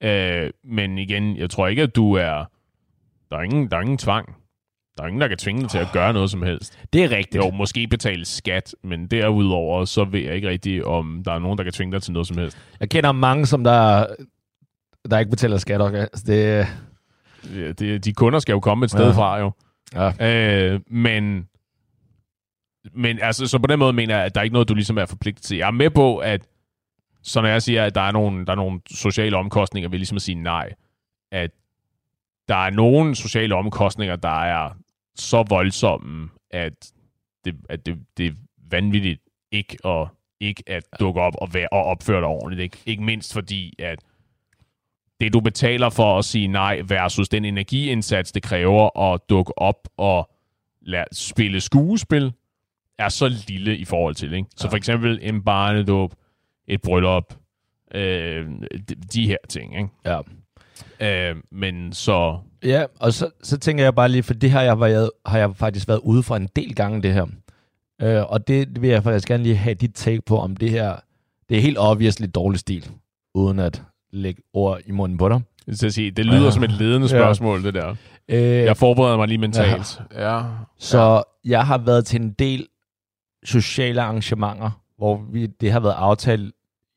Øh, men igen, jeg tror ikke, at du er... Der er ingen, der er ingen tvang. Der er ingen, der kan tvinge dig til at gøre noget som helst. Det er rigtigt. Jo, måske betale skat, men derudover, så ved jeg ikke rigtigt, om der er nogen, der kan tvinge dig til noget som helst. Jeg kender mange, som der, der ikke betaler skat. Okay? Altså, det, Ja, Det, de kunder skal jo komme et sted ja. fra, jo. ja. Øh, men, men altså, så på den måde mener jeg, at der er ikke noget, du ligesom er forpligtet til. Jeg er med på, at så når jeg siger, at der er nogle, der er nogle sociale omkostninger ved ligesom at sige nej, at der er nogle sociale omkostninger, der er så voldsomme, at det, at det, det er vanvittigt ikke at, ikke at dukke op og, være, og opføre dig ordentligt. Ikke, ikke mindst fordi, at det, du betaler for at sige nej, versus den energiindsats, det kræver at dukke op og lade, spille skuespil, er så lille i forhold til. Ikke? Så Ja. for eksempel en barnedåb, et bryllup, øh, de, de her ting. Ikke? Ja. Øh, men så... Ja, og så, så tænker jeg bare lige, for det her jeg været, har jeg faktisk været ude for en del gange, det her. Øh, og det, vil jeg faktisk gerne lige have dit take på, om det her, det er helt obviously dårlig stil, uden at lægge ord i munden på dig. Jeg skal sige, det lyder Ja. ja. som et ledende Ja. spørgsmål, det der. Øh, Jeg forbereder mig lige mentalt. Ja. ja. Så jeg har været til en del sociale arrangementer, hvor vi, det har været aftalt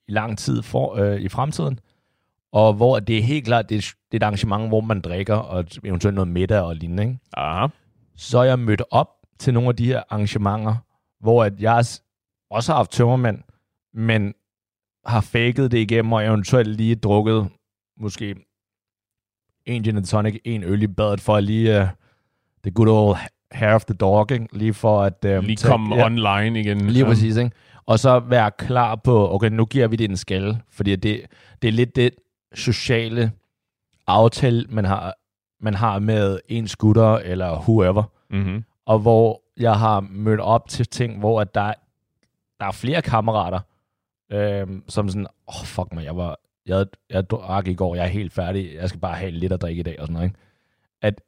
i lang tid for, øh, i fremtiden, og hvor det er helt klart, det er, det er et arrangement, hvor man drikker, og eventuelt noget middag og lignende. Ikke? Aha. Så er jeg mødt op til nogle af de her arrangementer, hvor at jeg også har haft tømmermænd, men har faked det igennem, og eventuelt lige drukket måske en gin and tonic, en øl i badet, for at lige uh, the good old hair of the dog, ikke? lige for at... Um, Lige komme ja, online igen. Lige Ja. præcis, ikke? Og så være klar på, okay, nu giver vi det en skalle, fordi det, det er lidt det sociale aftale, man har, man har med en skutter eller whoever, Mm-hmm. og hvor jeg har mødt op til ting, hvor at der, der er flere kammerater, øhm, som sådan, åh, oh, fuck mig, jeg var, jeg, jeg drak i går, jeg er helt færdig, jeg skal bare have lidt at drikke i dag, og sådan noget, ikke? At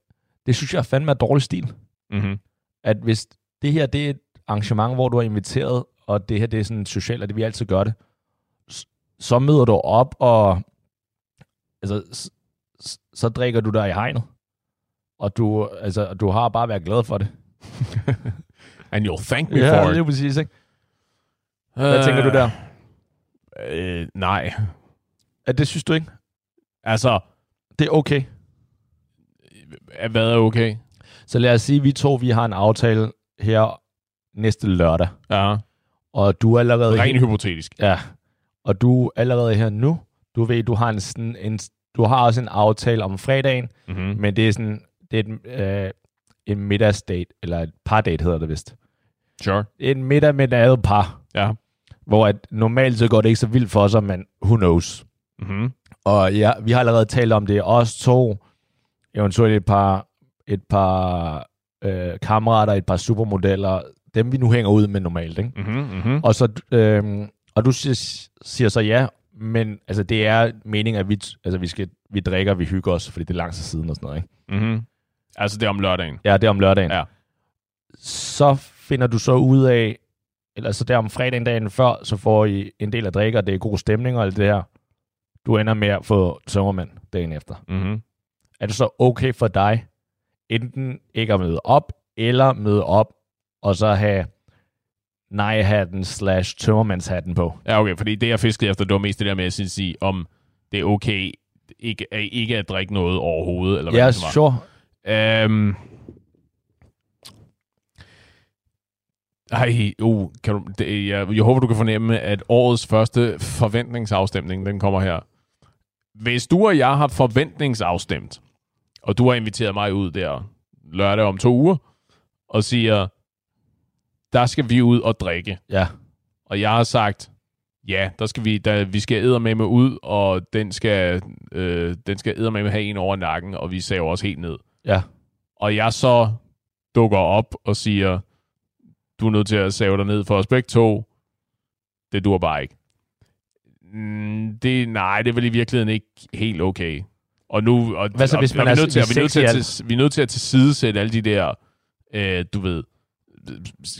det synes jeg fandme er dårlig stil Mm-hmm. at hvis det her det er et arrangement, hvor du er inviteret, og det her det er sådan socialt, og det vi altid gør det, så møder du op, og altså, s- s- så drikker du dig i hegnet. Og du, altså, du har bare været glad for det. And you'll thank me for lige it. præcis, ikke? Hvad tænker du der? Øh, nej. At det synes du ikke? Altså, Det er okay. øh, hvad er okay? Så lad os sige, at vi to vi har en aftale her næste lørdag. Ja. Og du er allerede... Rent hypotetisk. Ja, og du er allerede her nu. Du ved, du har en, sådan en, du har også en aftale om fredagen, Mm-hmm. men det er sådan, det er et, øh, en middagsdate, eller et par-date hedder det vist. Sure. En middag med et andet par, Ja. hvor at normalt så går det ikke så vildt for sig, men who knows. Mm-hmm. Og ja, vi har allerede talt om det. Os to, eventuelt et par, et par øh, kammerater, et par supermodeller, dem vi nu hænger ud med normalt, ikke? Mm-hmm. Mm-hmm. Og, så, øhm, og du siger, siger så ja, men altså, det er meningen, at vi, altså, vi, skal, vi drikker, vi hygger os, fordi det er lang tid siden og sådan noget. Ikke? Mm-hmm. Altså, det er om lørdagen. Ja, det er om lørdagen. Ja. Så finder du så ud af, eller så der om fredagen dagen før, så får I en del af drikker, det er god stemning og alt det her. Du ender med at få tømmermænd dagen efter. Mm-hmm. Er det så okay for dig, enten ikke at møde op, eller møde op, og så have nej-hatten slash tømmermandshatten på? Ja, okay, fordi det, jeg fiskede efter, det var mest det der med at sige- om det er okay ikke, at- ikke at drikke noget overhovedet, eller hvad Ja, det var. sure. Øhm. Ej, uh, kan du, det, jeg, jeg håber, du kan fornemme, at årets første forventningsafstemning, den kommer her. Hvis du og jeg har forventningsafstemt, og du har inviteret mig ud der lørdag om to uger, og siger, der skal vi ud og drikke. Ja. Og jeg har sagt, ja, der skal vi, der, vi skal med med ud, og den skal, øh, den skal med have en over nakken, og vi saver os helt ned. Ja. Og jeg så dukker op og siger, du er nødt til at save dig ned for os begge to. Det dur bare ikke. Mm, det, nej, det er vel i virkeligheden ikke helt okay. Og nu, og, Hvad så, og, hvis man og vi er er nødt til, og vi er nødt til, at, sexy til, vi er nødt til at tilsidesætte alle de der, øh, du ved,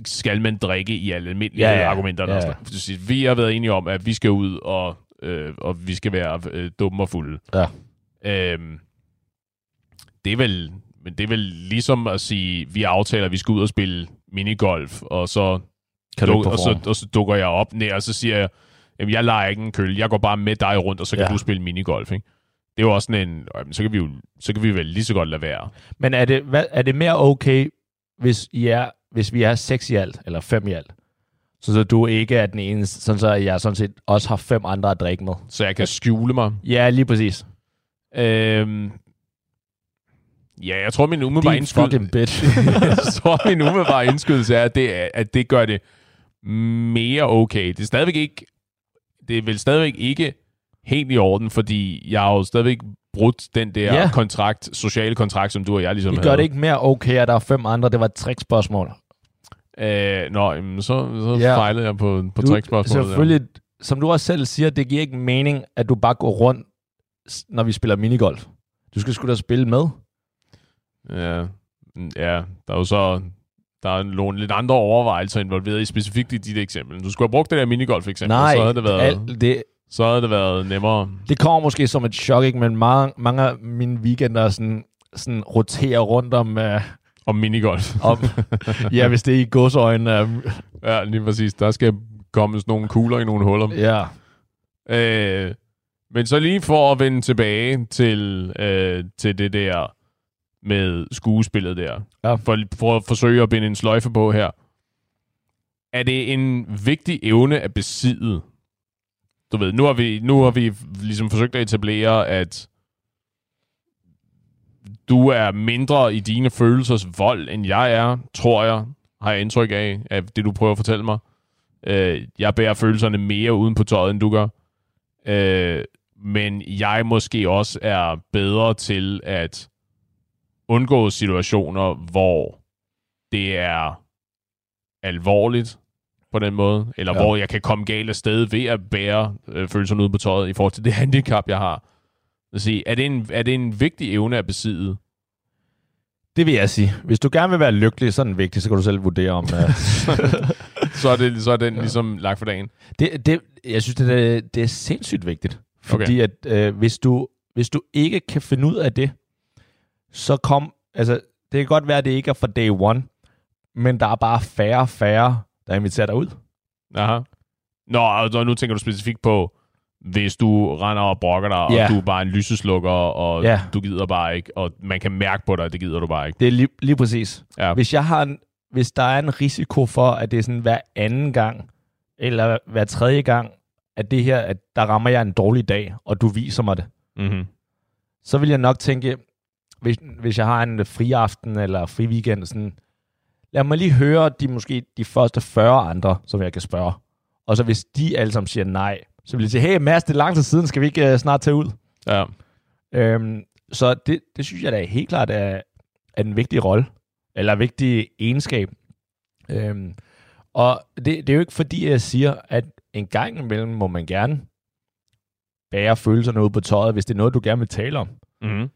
skal man drikke i alle almindelige Ja, ja, argumenter. Ja, Ja, ja. Vi har været enige om, at vi skal ud, og, øh, og vi skal være øh, dumme og fulde. Ja. Øhm, det er vel, men det er vel ligesom at sige, vi aftaler, at vi skal ud og spille minigolf, og så, Kan du duk, og, så, og så dukker jeg op ned, og så siger jeg, jamen, jeg leger ikke en køl, jeg går bare med dig rundt, og så kan Ja. du spille minigolf, ikke? Det er jo også sådan en, så kan vi jo så kan vi vel lige så godt lade være. Men er det, hvad, er det mere okay, hvis, I er, hvis vi er seks i alt, eller fem i alt? Så, så du ikke er den eneste, sådan så jeg sådan set også har fem andre at drikke med. Så jeg kan skjule mig. Ja, lige præcis. Øhm, ja, jeg tror, min umiddelbare Din indskyd... fucking bitch. jeg tror, min umiddelbare indskydelse er, at det, at det gør det mere okay. Det er stadigvæk ikke... Det er vel stadigvæk ikke helt i orden, fordi jeg har jo stadigvæk brudt den der Ja. kontrakt, sociale kontrakt, som du og jeg ligesom Det havde. gør det ikke mere okay, at der er fem andre. Det var et trickspørgsmål. Øh, nå, jamen, så, så Ja. fejlede jeg på, på trickspørgsmålet. Selvfølgelig, som du også selv siger, det giver ikke mening, at du bare går rundt, når vi spiller minigolf. Du skal sgu da spille med. Ja. Ja, der er jo så der er nogle lidt andre overvejelser involveret i specifikt i dit eksempel. Du skulle have brugt det der minigolf eksempel, Nej, så havde det været, alt, det, så havde det været nemmere. det kommer måske som et chok, ikke? men mange, mange af mine weekender er sådan, sådan roterer rundt om, uh, Om minigolf. om ja, hvis det er i godsøjne. Uh, ja, lige præcis. Der skal komme sådan nogle kugler i nogle huller. ja. Øh, men så lige for at vende tilbage til, øh, til det der med skuespillet der. Ja. For, for at forsøge at binde en sløjfe på her. Er det en vigtig evne at besidde? Du ved, nu har vi, nu har vi ligesom forsøgt at etablere, at du er mindre i dine følelsers vold, end jeg er, tror jeg, har jeg indtryk af, af det, du prøver at fortælle mig. Øh, jeg bærer følelserne mere uden på tøjet, end du gør. Øh, men jeg måske også er bedre til at undgå situationer, hvor det er alvorligt på den måde, eller Ja. hvor jeg kan komme galt af sted ved at bære øh, følelserne ud på tøjet i forhold til det handicap, jeg har. At sige, er, det en, er det en vigtig evne at besidde? Det vil jeg sige. Hvis du gerne vil være lykkelig, så er den vigtig, så kan du selv vurdere om... Uh, Så er, det, så er den ligesom lagt for dagen. det, det, jeg synes, det er, det er sindssygt vigtigt. Fordi at øh, hvis, du, hvis du ikke kan finde ud af det, så kom... Altså, det kan godt være, at det ikke er fra day one, men der er bare færre og færre, der inviterer dig ud. Aha. Nå, og nu tænker du specifikt på, hvis du render og brokker dig, Ja. og du er bare en lyseslukker, og Ja. du gider bare ikke, og man kan mærke på dig, at det gider du bare ikke. Det er lige, lige præcis. Ja. Hvis, jeg har en, hvis der er en risiko for, at det er sådan hver anden gang, eller hver tredje gang, at det her, at der rammer jeg en dårlig dag, og du viser mig det, Mm-hmm. så vil jeg nok tænke, hvis, hvis jeg har en fri aften eller fri weekend, sådan, lad mig lige høre de måske de første 40 andre, som jeg kan spørge. Og så hvis de alle sammen siger nej, så vil jeg sige, hey Mads, det er lang tid siden, skal vi ikke uh, snart tage ud? Ja. Øhm, så det, det synes jeg da helt klart er, er en vigtig rolle, eller en vigtig egenskab. Øhm, og det, det er jo ikke fordi, jeg siger, at en gang imellem må man gerne bære følelserne ud på tøjet, hvis det er noget, du gerne vil tale om. Mm-hmm.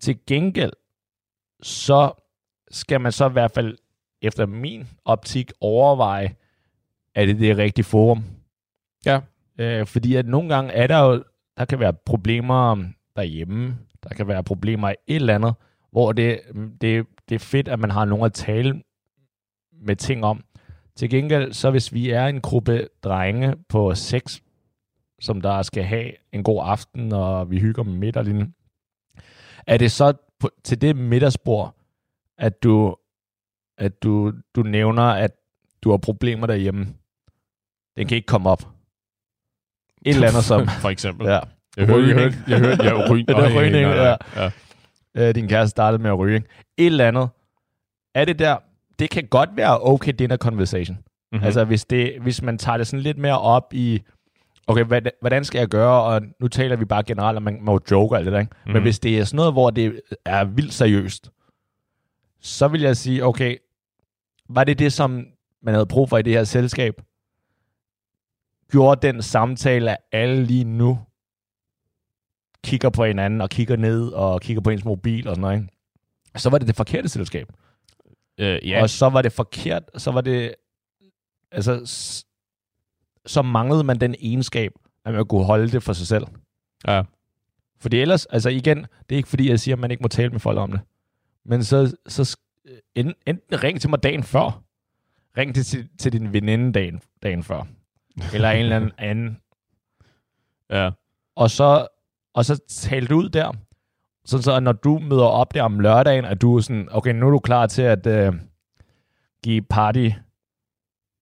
Til gengæld, så skal man så i hvert fald efter min optik overveje, er det det rigtige forum? Ja. Øh, fordi at nogle gange er der jo, der kan være problemer derhjemme, der kan være problemer i et eller andet, hvor det, det, det er fedt, at man har nogen at tale med ting om. Til gengæld, så hvis vi er en gruppe drenge på seks, som der skal have en god aften, og vi hygger med middag lige er det så på, til det middagsbord, at du, at du, du nævner, at du har problemer derhjemme. Den kan ikke komme op. Et eller andet som... For eksempel. ja. Jeg hørte, jeg hørte, jeg hørte, ja, ryg, Det er Øj, rygning, nej. ja. øh, din kæreste startede med at ryge. Et eller andet. Er det der... Det kan godt være okay dinner conversation. Mm-hmm. Altså hvis, det, hvis man tager det sådan lidt mere op i... Okay, hvad, hvordan skal jeg gøre? Og nu taler vi bare generelt, at man må joke og alt det der. Ikke? Mm-hmm. Men Mhm. hvis det er sådan noget, hvor det er vildt seriøst, så vil jeg sige, okay, var det det, som man havde brug for i det her selskab? Gjorde den samtale, at alle lige nu kigger på hinanden og kigger ned og kigger på ens mobil og sådan noget, ikke? så var det det forkerte selskab. Øh, ja. Og så var det forkert, så var det, altså, så manglede man den egenskab, at man kunne holde det for sig selv. ja. Fordi ellers, altså igen, det er ikke fordi, jeg siger, at man ikke må tale med folk om det. Men så, så enten ring til mig dagen før. Ring til, til din veninde dagen, dagen før. Eller en eller anden ja. Og så, og så tale det ud der. Sådan så, når du møder op der om lørdagen, at du er sådan, okay, nu er du klar til at øh, give party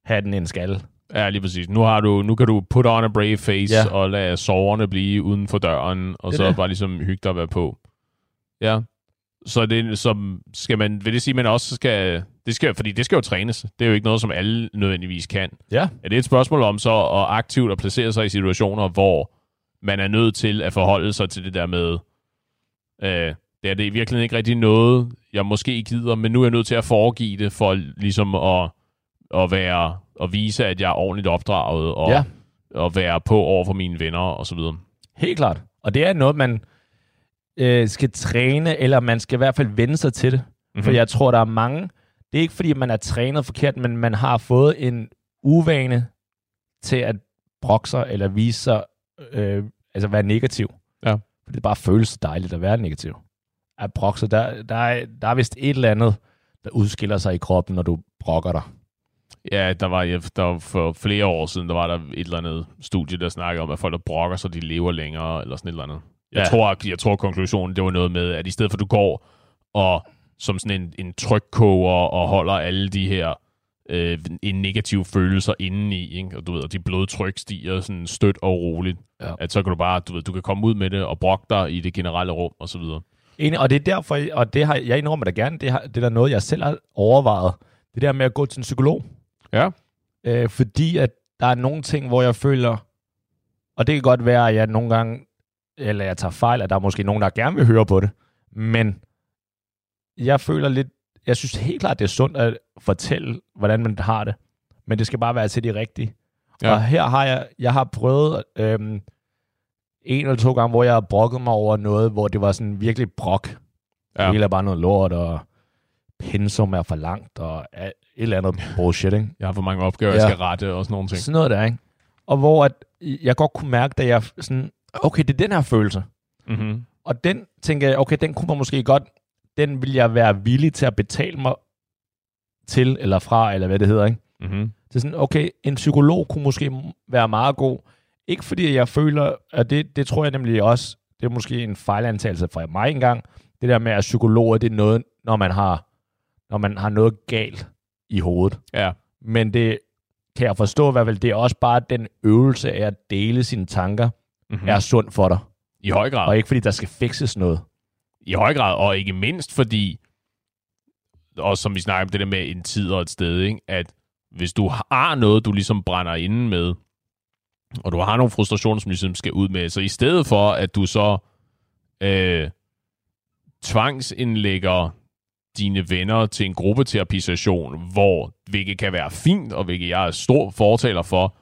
hatten en skalle. Ja, lige præcis. Nu, har du, nu kan du put on a brave face Ja. og lade soverne blive uden for døren, og Det så det. bare ligesom hygge dig at være på. Ja. Så det som skal man, vil det sige, at man også skal, det skal, fordi det skal jo trænes. Det er jo ikke noget, som alle nødvendigvis kan. Ja. Er det et spørgsmål om så at aktivt at placere sig i situationer, hvor man er nødt til at forholde sig til det der med, øh, det er det i virkeligheden ikke rigtig noget, jeg måske gider, men nu er jeg nødt til at foregive det, for ligesom at, at være, at vise, at jeg er ordentligt opdraget, og, Ja. og være på over for mine venner, og så videre. Helt klart. Og det er noget, man øh, skal træne, eller man skal i hvert fald vende sig til det. Mm-hmm. For jeg tror, der er mange... Det er ikke, fordi man er trænet forkert, men man har fået en uvane til at brokke sig, eller vise sig, øh, altså være negativ. Ja. For det bare føles dejligt at være negativ. At brokke sig, der, der, er, der er vist et eller andet, der udskiller sig i kroppen, når du brokker dig. Ja, der var, der var for flere år siden, der var der et eller andet studie, der snakkede om, at folk, der brokker sig, de lever længere, eller sådan et eller andet. Jeg, Ja. tror, jeg tror, konklusionen, det var noget med, at i stedet for, at du går og som sådan en, en trykkoger og holder alle de her øh, en negative følelser indeni, ikke? og du ved, at de blodtryk stiger sådan stødt og roligt, Ja. at så kan du bare, du ved, du kan komme ud med det og brokke dig i det generelle rum, og så videre. Enig, og det er derfor, og det har, jeg indrømmer da gerne, det, har, det er der noget, jeg selv har overvejet. Det der med at gå til en psykolog. Ja. Øh, fordi at der er nogle ting, hvor jeg føler, og det kan godt være, at jeg nogle gange, eller jeg tager fejl, at der er måske nogen, der gerne vil høre på det, men jeg føler lidt, jeg synes helt klart, det er sundt at fortælle, hvordan man har det, men det skal bare være til de rigtige. Ja. Og her har jeg, jeg har prøvet øhm, en eller to gange, hvor jeg har brokket mig over noget, hvor det var sådan virkelig brok. Ja. Det hele er bare noget lort, og pensum er for langt, og et eller andet bullshit, ikke? Jeg har for mange opgaver, Ja. jeg skal rette, og sådan nogle ting. Sådan noget der, ikke? Og hvor at, jeg godt kunne mærke, da jeg sådan, okay, det er den her følelse. Mm-hmm. Og den tænker jeg, okay, den kunne man måske godt, den vil jeg være villig til at betale mig til, eller fra, eller hvad det hedder, ikke? Mm-hmm. Det er sådan, okay, en psykolog kunne måske være meget god. Ikke fordi jeg føler, at det, det tror jeg nemlig også, det er måske en fejlantagelse fra mig engang, det der med, at psykologer, det er noget, når man har, når man har noget galt i hovedet. Ja. Men det kan jeg forstå i hvert fald, det er også bare den øvelse af at dele sine tanker, Mm-hmm. mm. er sund for dig. I høj grad. Og ikke fordi der skal fikses noget. I høj grad, og ikke mindst fordi, også som vi snakker om det der med en tid og et sted, ikke? at hvis du har noget, du ligesom brænder inde med, og du har nogle frustrationer, som ligesom skal ud med, så i stedet for, at du så øh, tvangsindlægger dine venner til en gruppeterapisation, hvor, hvilket kan være fint, og hvilket jeg er stor fortaler for,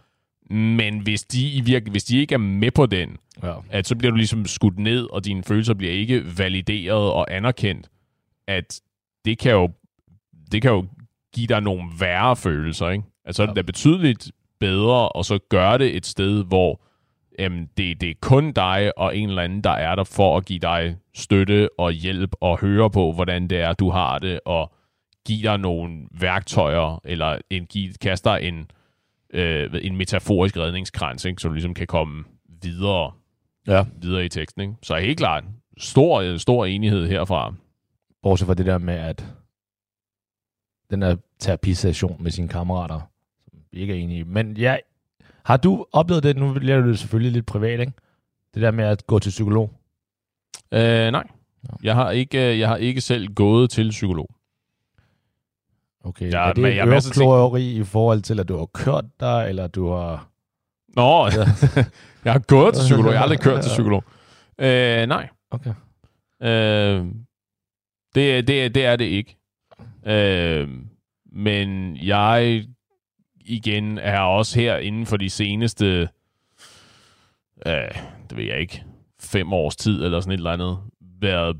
men hvis de, virke, hvis de ikke er med på den, Ja. at så bliver du ligesom skudt ned, og dine følelser bliver ikke valideret og anerkendt, at det kan jo, det kan jo give dig nogle værre følelser, ikke? Altså, ja. Det er betydeligt bedre, og så gøre det et sted, hvor øhm, det, det er kun dig og en eller anden, der er der for at give dig støtte og hjælp og høre på, hvordan det er, du har det, og give dig nogle værktøjer, eller en, give, kaste dig en, øh, en metaforisk redningskrans, ikke? så du ligesom kan komme videre ja. videre i teksten. Ikke? Så helt klart, stor, øh, stor enighed herfra. Bortset fra det der med, at den der terapisession med sine kammerater, som vi ikke er enige i. Men ja, har du oplevet det? Nu bliver det selvfølgelig lidt privat, ikke? Det der med at gå til psykolog. Øh, nej, jeg har, ikke, øh, jeg har ikke selv gået til psykolog. Okay, Ja, er det men er ting- ørekløveri i forhold til, at du har kørt dig, eller du har... Nå, jeg har gået til psykolog. Jeg har aldrig kørt til psykolog. Øh, nej, Okay. øh, det, det, det er det ikke. Øh, men jeg igen er også her inden for de seneste, øh, det ved jeg ikke, fem års tid eller sådan et eller andet, været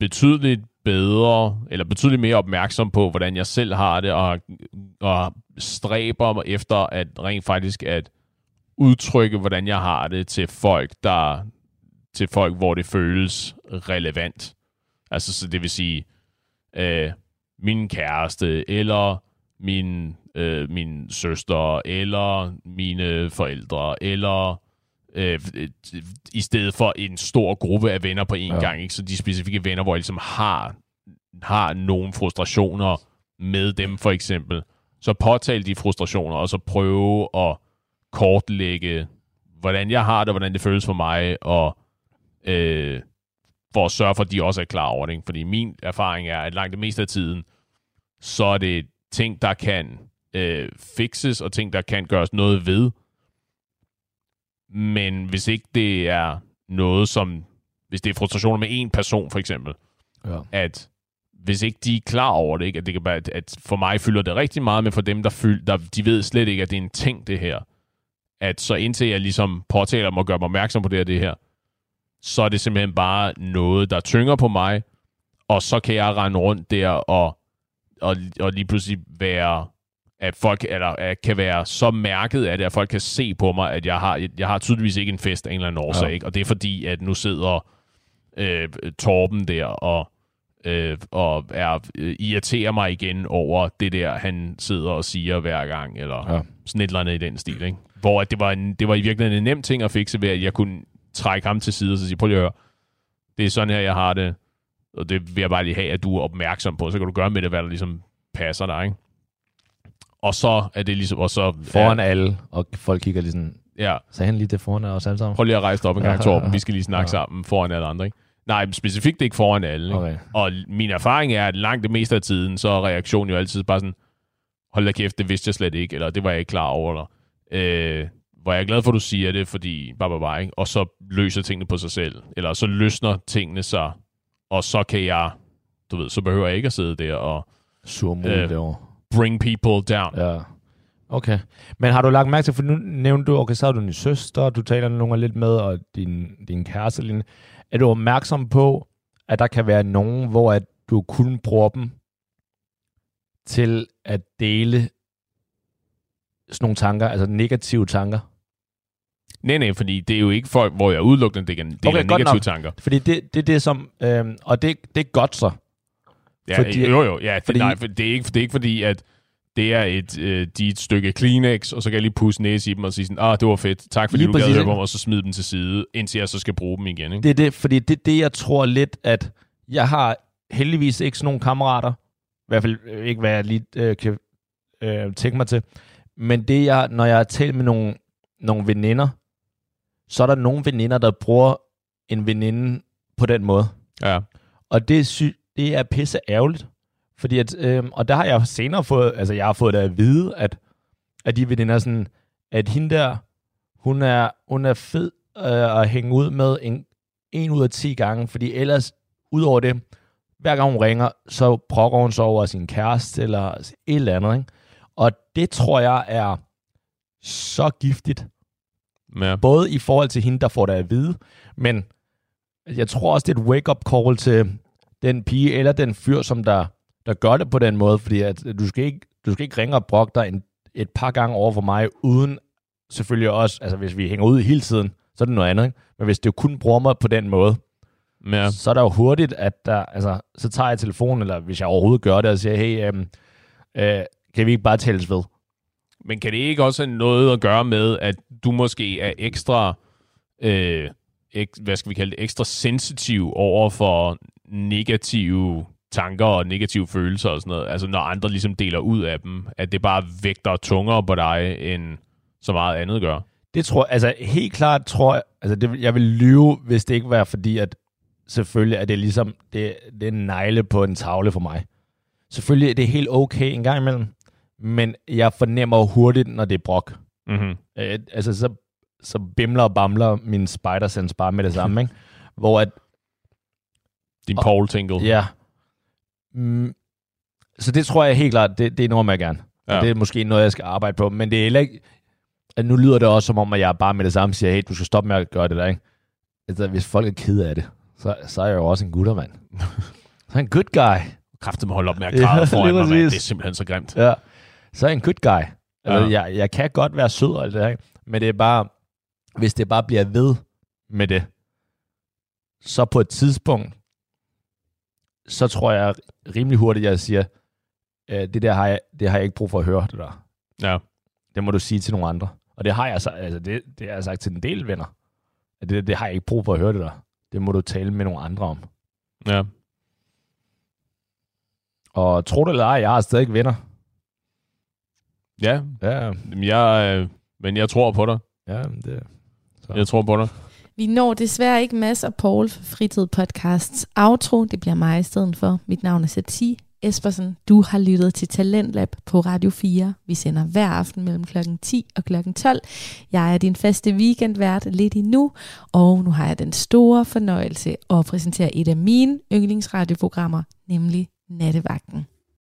betydeligt bedre, eller betydeligt mere opmærksom på, hvordan jeg selv har det, og, og stræber mig efter at rent faktisk at udtrykke, hvordan jeg har det til folk, der til folk, hvor det føles relevant. Altså, så det vil sige, øh, min kæreste, eller min, øh, min søster, eller mine forældre, eller øh, i stedet for en stor gruppe af venner på en Ja. gang. Ikke? Så de specifikke venner, hvor jeg ligesom har, har nogle frustrationer med dem, for eksempel. Så påtale de frustrationer, og så prøve at kortlægge, hvordan jeg har det, og hvordan det føles for mig, og øh, for at sørge for, at de også er klar over det. Ikke? Fordi min erfaring er, at langt det meste af tiden, så er det ting, der kan øh, fixes, og ting, der kan gøres noget ved. Men hvis ikke det er noget, som... Hvis det er frustrationer med en person, for eksempel, Ja. at hvis ikke de er klar over det, ikke, at, det kan være, at, at for mig fylder det rigtig meget, men for dem, der, fyld, der de ved slet ikke, at det er en ting, det her. At så indtil jeg ligesom påtaler mig og gør mig opmærksom på det her, det her, så er det simpelthen bare noget, der tynger på mig, og så kan jeg rende rundt der og, og, og lige pludselig være, at folk eller, at kan være så mærket af det, at folk kan se på mig, at jeg har, jeg har tydeligvis ikke en fest af en eller anden årsag, Ja. ikke? og det er fordi, at nu sidder øh, Torben der og, øh, og er, øh, irriterer mig igen over det der, han sidder og siger hver gang, eller Ja. sådan et eller andet i den stil. Ikke? Hvor at det, var en, det var i virkeligheden en nem ting at fikse ved, at jeg kunne trække ham til side og så sige, prøv lige at høre, det er sådan her, jeg har det, og det vil jeg bare lige have, at du er opmærksom på, så kan du gøre med det, hvad der ligesom passer dig. Ikke? Og så er det ligesom, og så... Foran alle, og folk kigger lige sådan, Ja, sagde han lige det foran os alle sammen? prøv lige at rejse dig op en gang, Ja, Torben. ja, Vi skal lige snakke ja. sammen foran alle andre. Ikke? Nej, specifikt ikke foran alle. Ikke? Okay. Og min erfaring er, at langt det meste af tiden, så er reaktionen jo altid bare sådan, hold da kæft, det vidste jeg slet ikke, eller det var jeg ikke klar over, eller øh, hvor jeg er glad for, at du siger det, fordi bare, bare, bare, og så løser tingene på sig selv, eller så løsner tingene sig, og så kan jeg, du ved, så behøver jeg ikke at sidde der og Sur muligt Øh, øh. derovre. Bring people down. Ja. Okay. Men har du lagt mærke til, for nu nævnte du, okay, så har du din søster, du taler nogle lidt med, og din, din kæreste. Line. Er du opmærksom på, at der kan være nogen, hvor at du kun bruger dem til at dele sådan nogle tanker, altså negative tanker? Nej, nej, fordi det er jo ikke folk, hvor jeg udelukkende deler, Okay, negative nok. tanker. Fordi det, det er det, som... Øhm, og det, det er godt så. Ja, Fordi- jo, jo, ja, det, fordi- nej, for det, er ikke, det er ikke fordi, at det er et, øh, de er et stykke Kleenex, og så kan jeg lige pusse næse i dem og sige sådan, ah, det var fedt, tak fordi Lige du gad præcis, høre på ikke? mig, og så smide dem til side, indtil jeg så skal bruge dem igen. Ikke? Det er det, fordi det er det, jeg tror lidt, at jeg har heldigvis ikke sådan nogle kammerater, i hvert fald øh, ikke, hvad jeg lige øh, kan øh, tænke mig til, men det jeg, når jeg har talt med nogle, nogle veninder, så er der nogle veninder, der bruger en veninde på den måde. Ja. Og det, er sy- det er pisse ærgerligt. Fordi at, øh, og der har jeg senere fået, altså jeg har fået det at vide, at, at de veninder sådan, at hende der, hun er, hun er fed øh, at hænge ud med en, en ud af 10 gange, fordi ellers, ud over det, hver gang hun ringer, så brokker hun sig over sin kæreste, eller et eller andet, ikke? Og det tror jeg er så giftigt, ja. både i forhold til hende, der får det at vide, men jeg tror også, det er et wake-up call til den pige eller den fyr, som der, der gør det på den måde, fordi at du skal ikke, du skal ikke ringe og brokke dig en, et par gange over for mig, uden selvfølgelig også, altså hvis vi hænger ud hele tiden, så er det noget andet, ikke? men hvis det kun bruger mig på den måde, ja. så er der jo hurtigt, at der, altså, så tager jeg telefonen, eller hvis jeg overhovedet gør det, og siger, hey, øhm, øh, kan vi ikke bare tales ved? Men kan det ikke også have noget at gøre med, at du måske er ekstra, øh, ek, hvad skal vi kalde det, ekstra sensitiv over for negative tanker og negative følelser og sådan noget? Altså når andre ligesom deler ud af dem, at det bare vægter tungere på dig, end så meget andet gør? Det tror jeg, altså helt klart tror jeg, altså det, jeg vil lyve, hvis det ikke var fordi, at selvfølgelig er det ligesom, det, det er en negle på en tavle for mig. Selvfølgelig er det helt okay en gang imellem, men jeg fornemmer hurtigt, når det er brok. Mm-hmm. Øh, altså så, så bimler og bamler min spider sense bare med det samme, ikke? Hvor at, Din Og- Paul Tingle. ja, mm, så det tror jeg helt klart, det, det når jeg gerne. Ja. Ja. Det er måske noget, jeg skal arbejde på, men det er heller ikke, at nu lyder det også som om, at jeg bare med det samme siger, hey, du skal stoppe med at gøre det der, ikke? Altså, hvis folk er ked af det, så, så er jeg jo også en guttermand. så er jeg en good guy. Kræftet med at holde op med at Ja, græde lige foran mig. Det er simpelthen så grimt. Ja. Så er jeg en good guy. Altså, Ja. jeg, jeg kan godt være sød og alt det her, ikke? men det er bare, hvis det bare bliver ved med det, så på et tidspunkt, så tror jeg rimelig hurtigt, at jeg siger, øh, det der har jeg, det har jeg ikke brug for at høre, det der. Ja. Det må du sige til nogle andre. Og det har jeg, så, altså det, det har jeg sagt til en del venner. At det, det har jeg ikke brug for at høre det der. Det må du tale med nogle andre om. Ja. Og tro det eller ej, jeg har stadig venner. Ja, Ja, Jamen, jeg, øh, men jeg tror på dig. ja det, så. Jeg tror på dig. Vi når desværre ikke Mads og Paul for Fritid Podcasts outro. Det bliver mig i stedet for. Mit navn er Sati. Espersen. Du har lyttet til Talentlab på Radio 4. Vi sender hver aften mellem kl. 10 og kl. 12. Jeg er din faste weekendvært lidt endnu, og nu har jeg den store fornøjelse at præsentere et af mine yndlingsradioprogrammer, nemlig Nattevagten.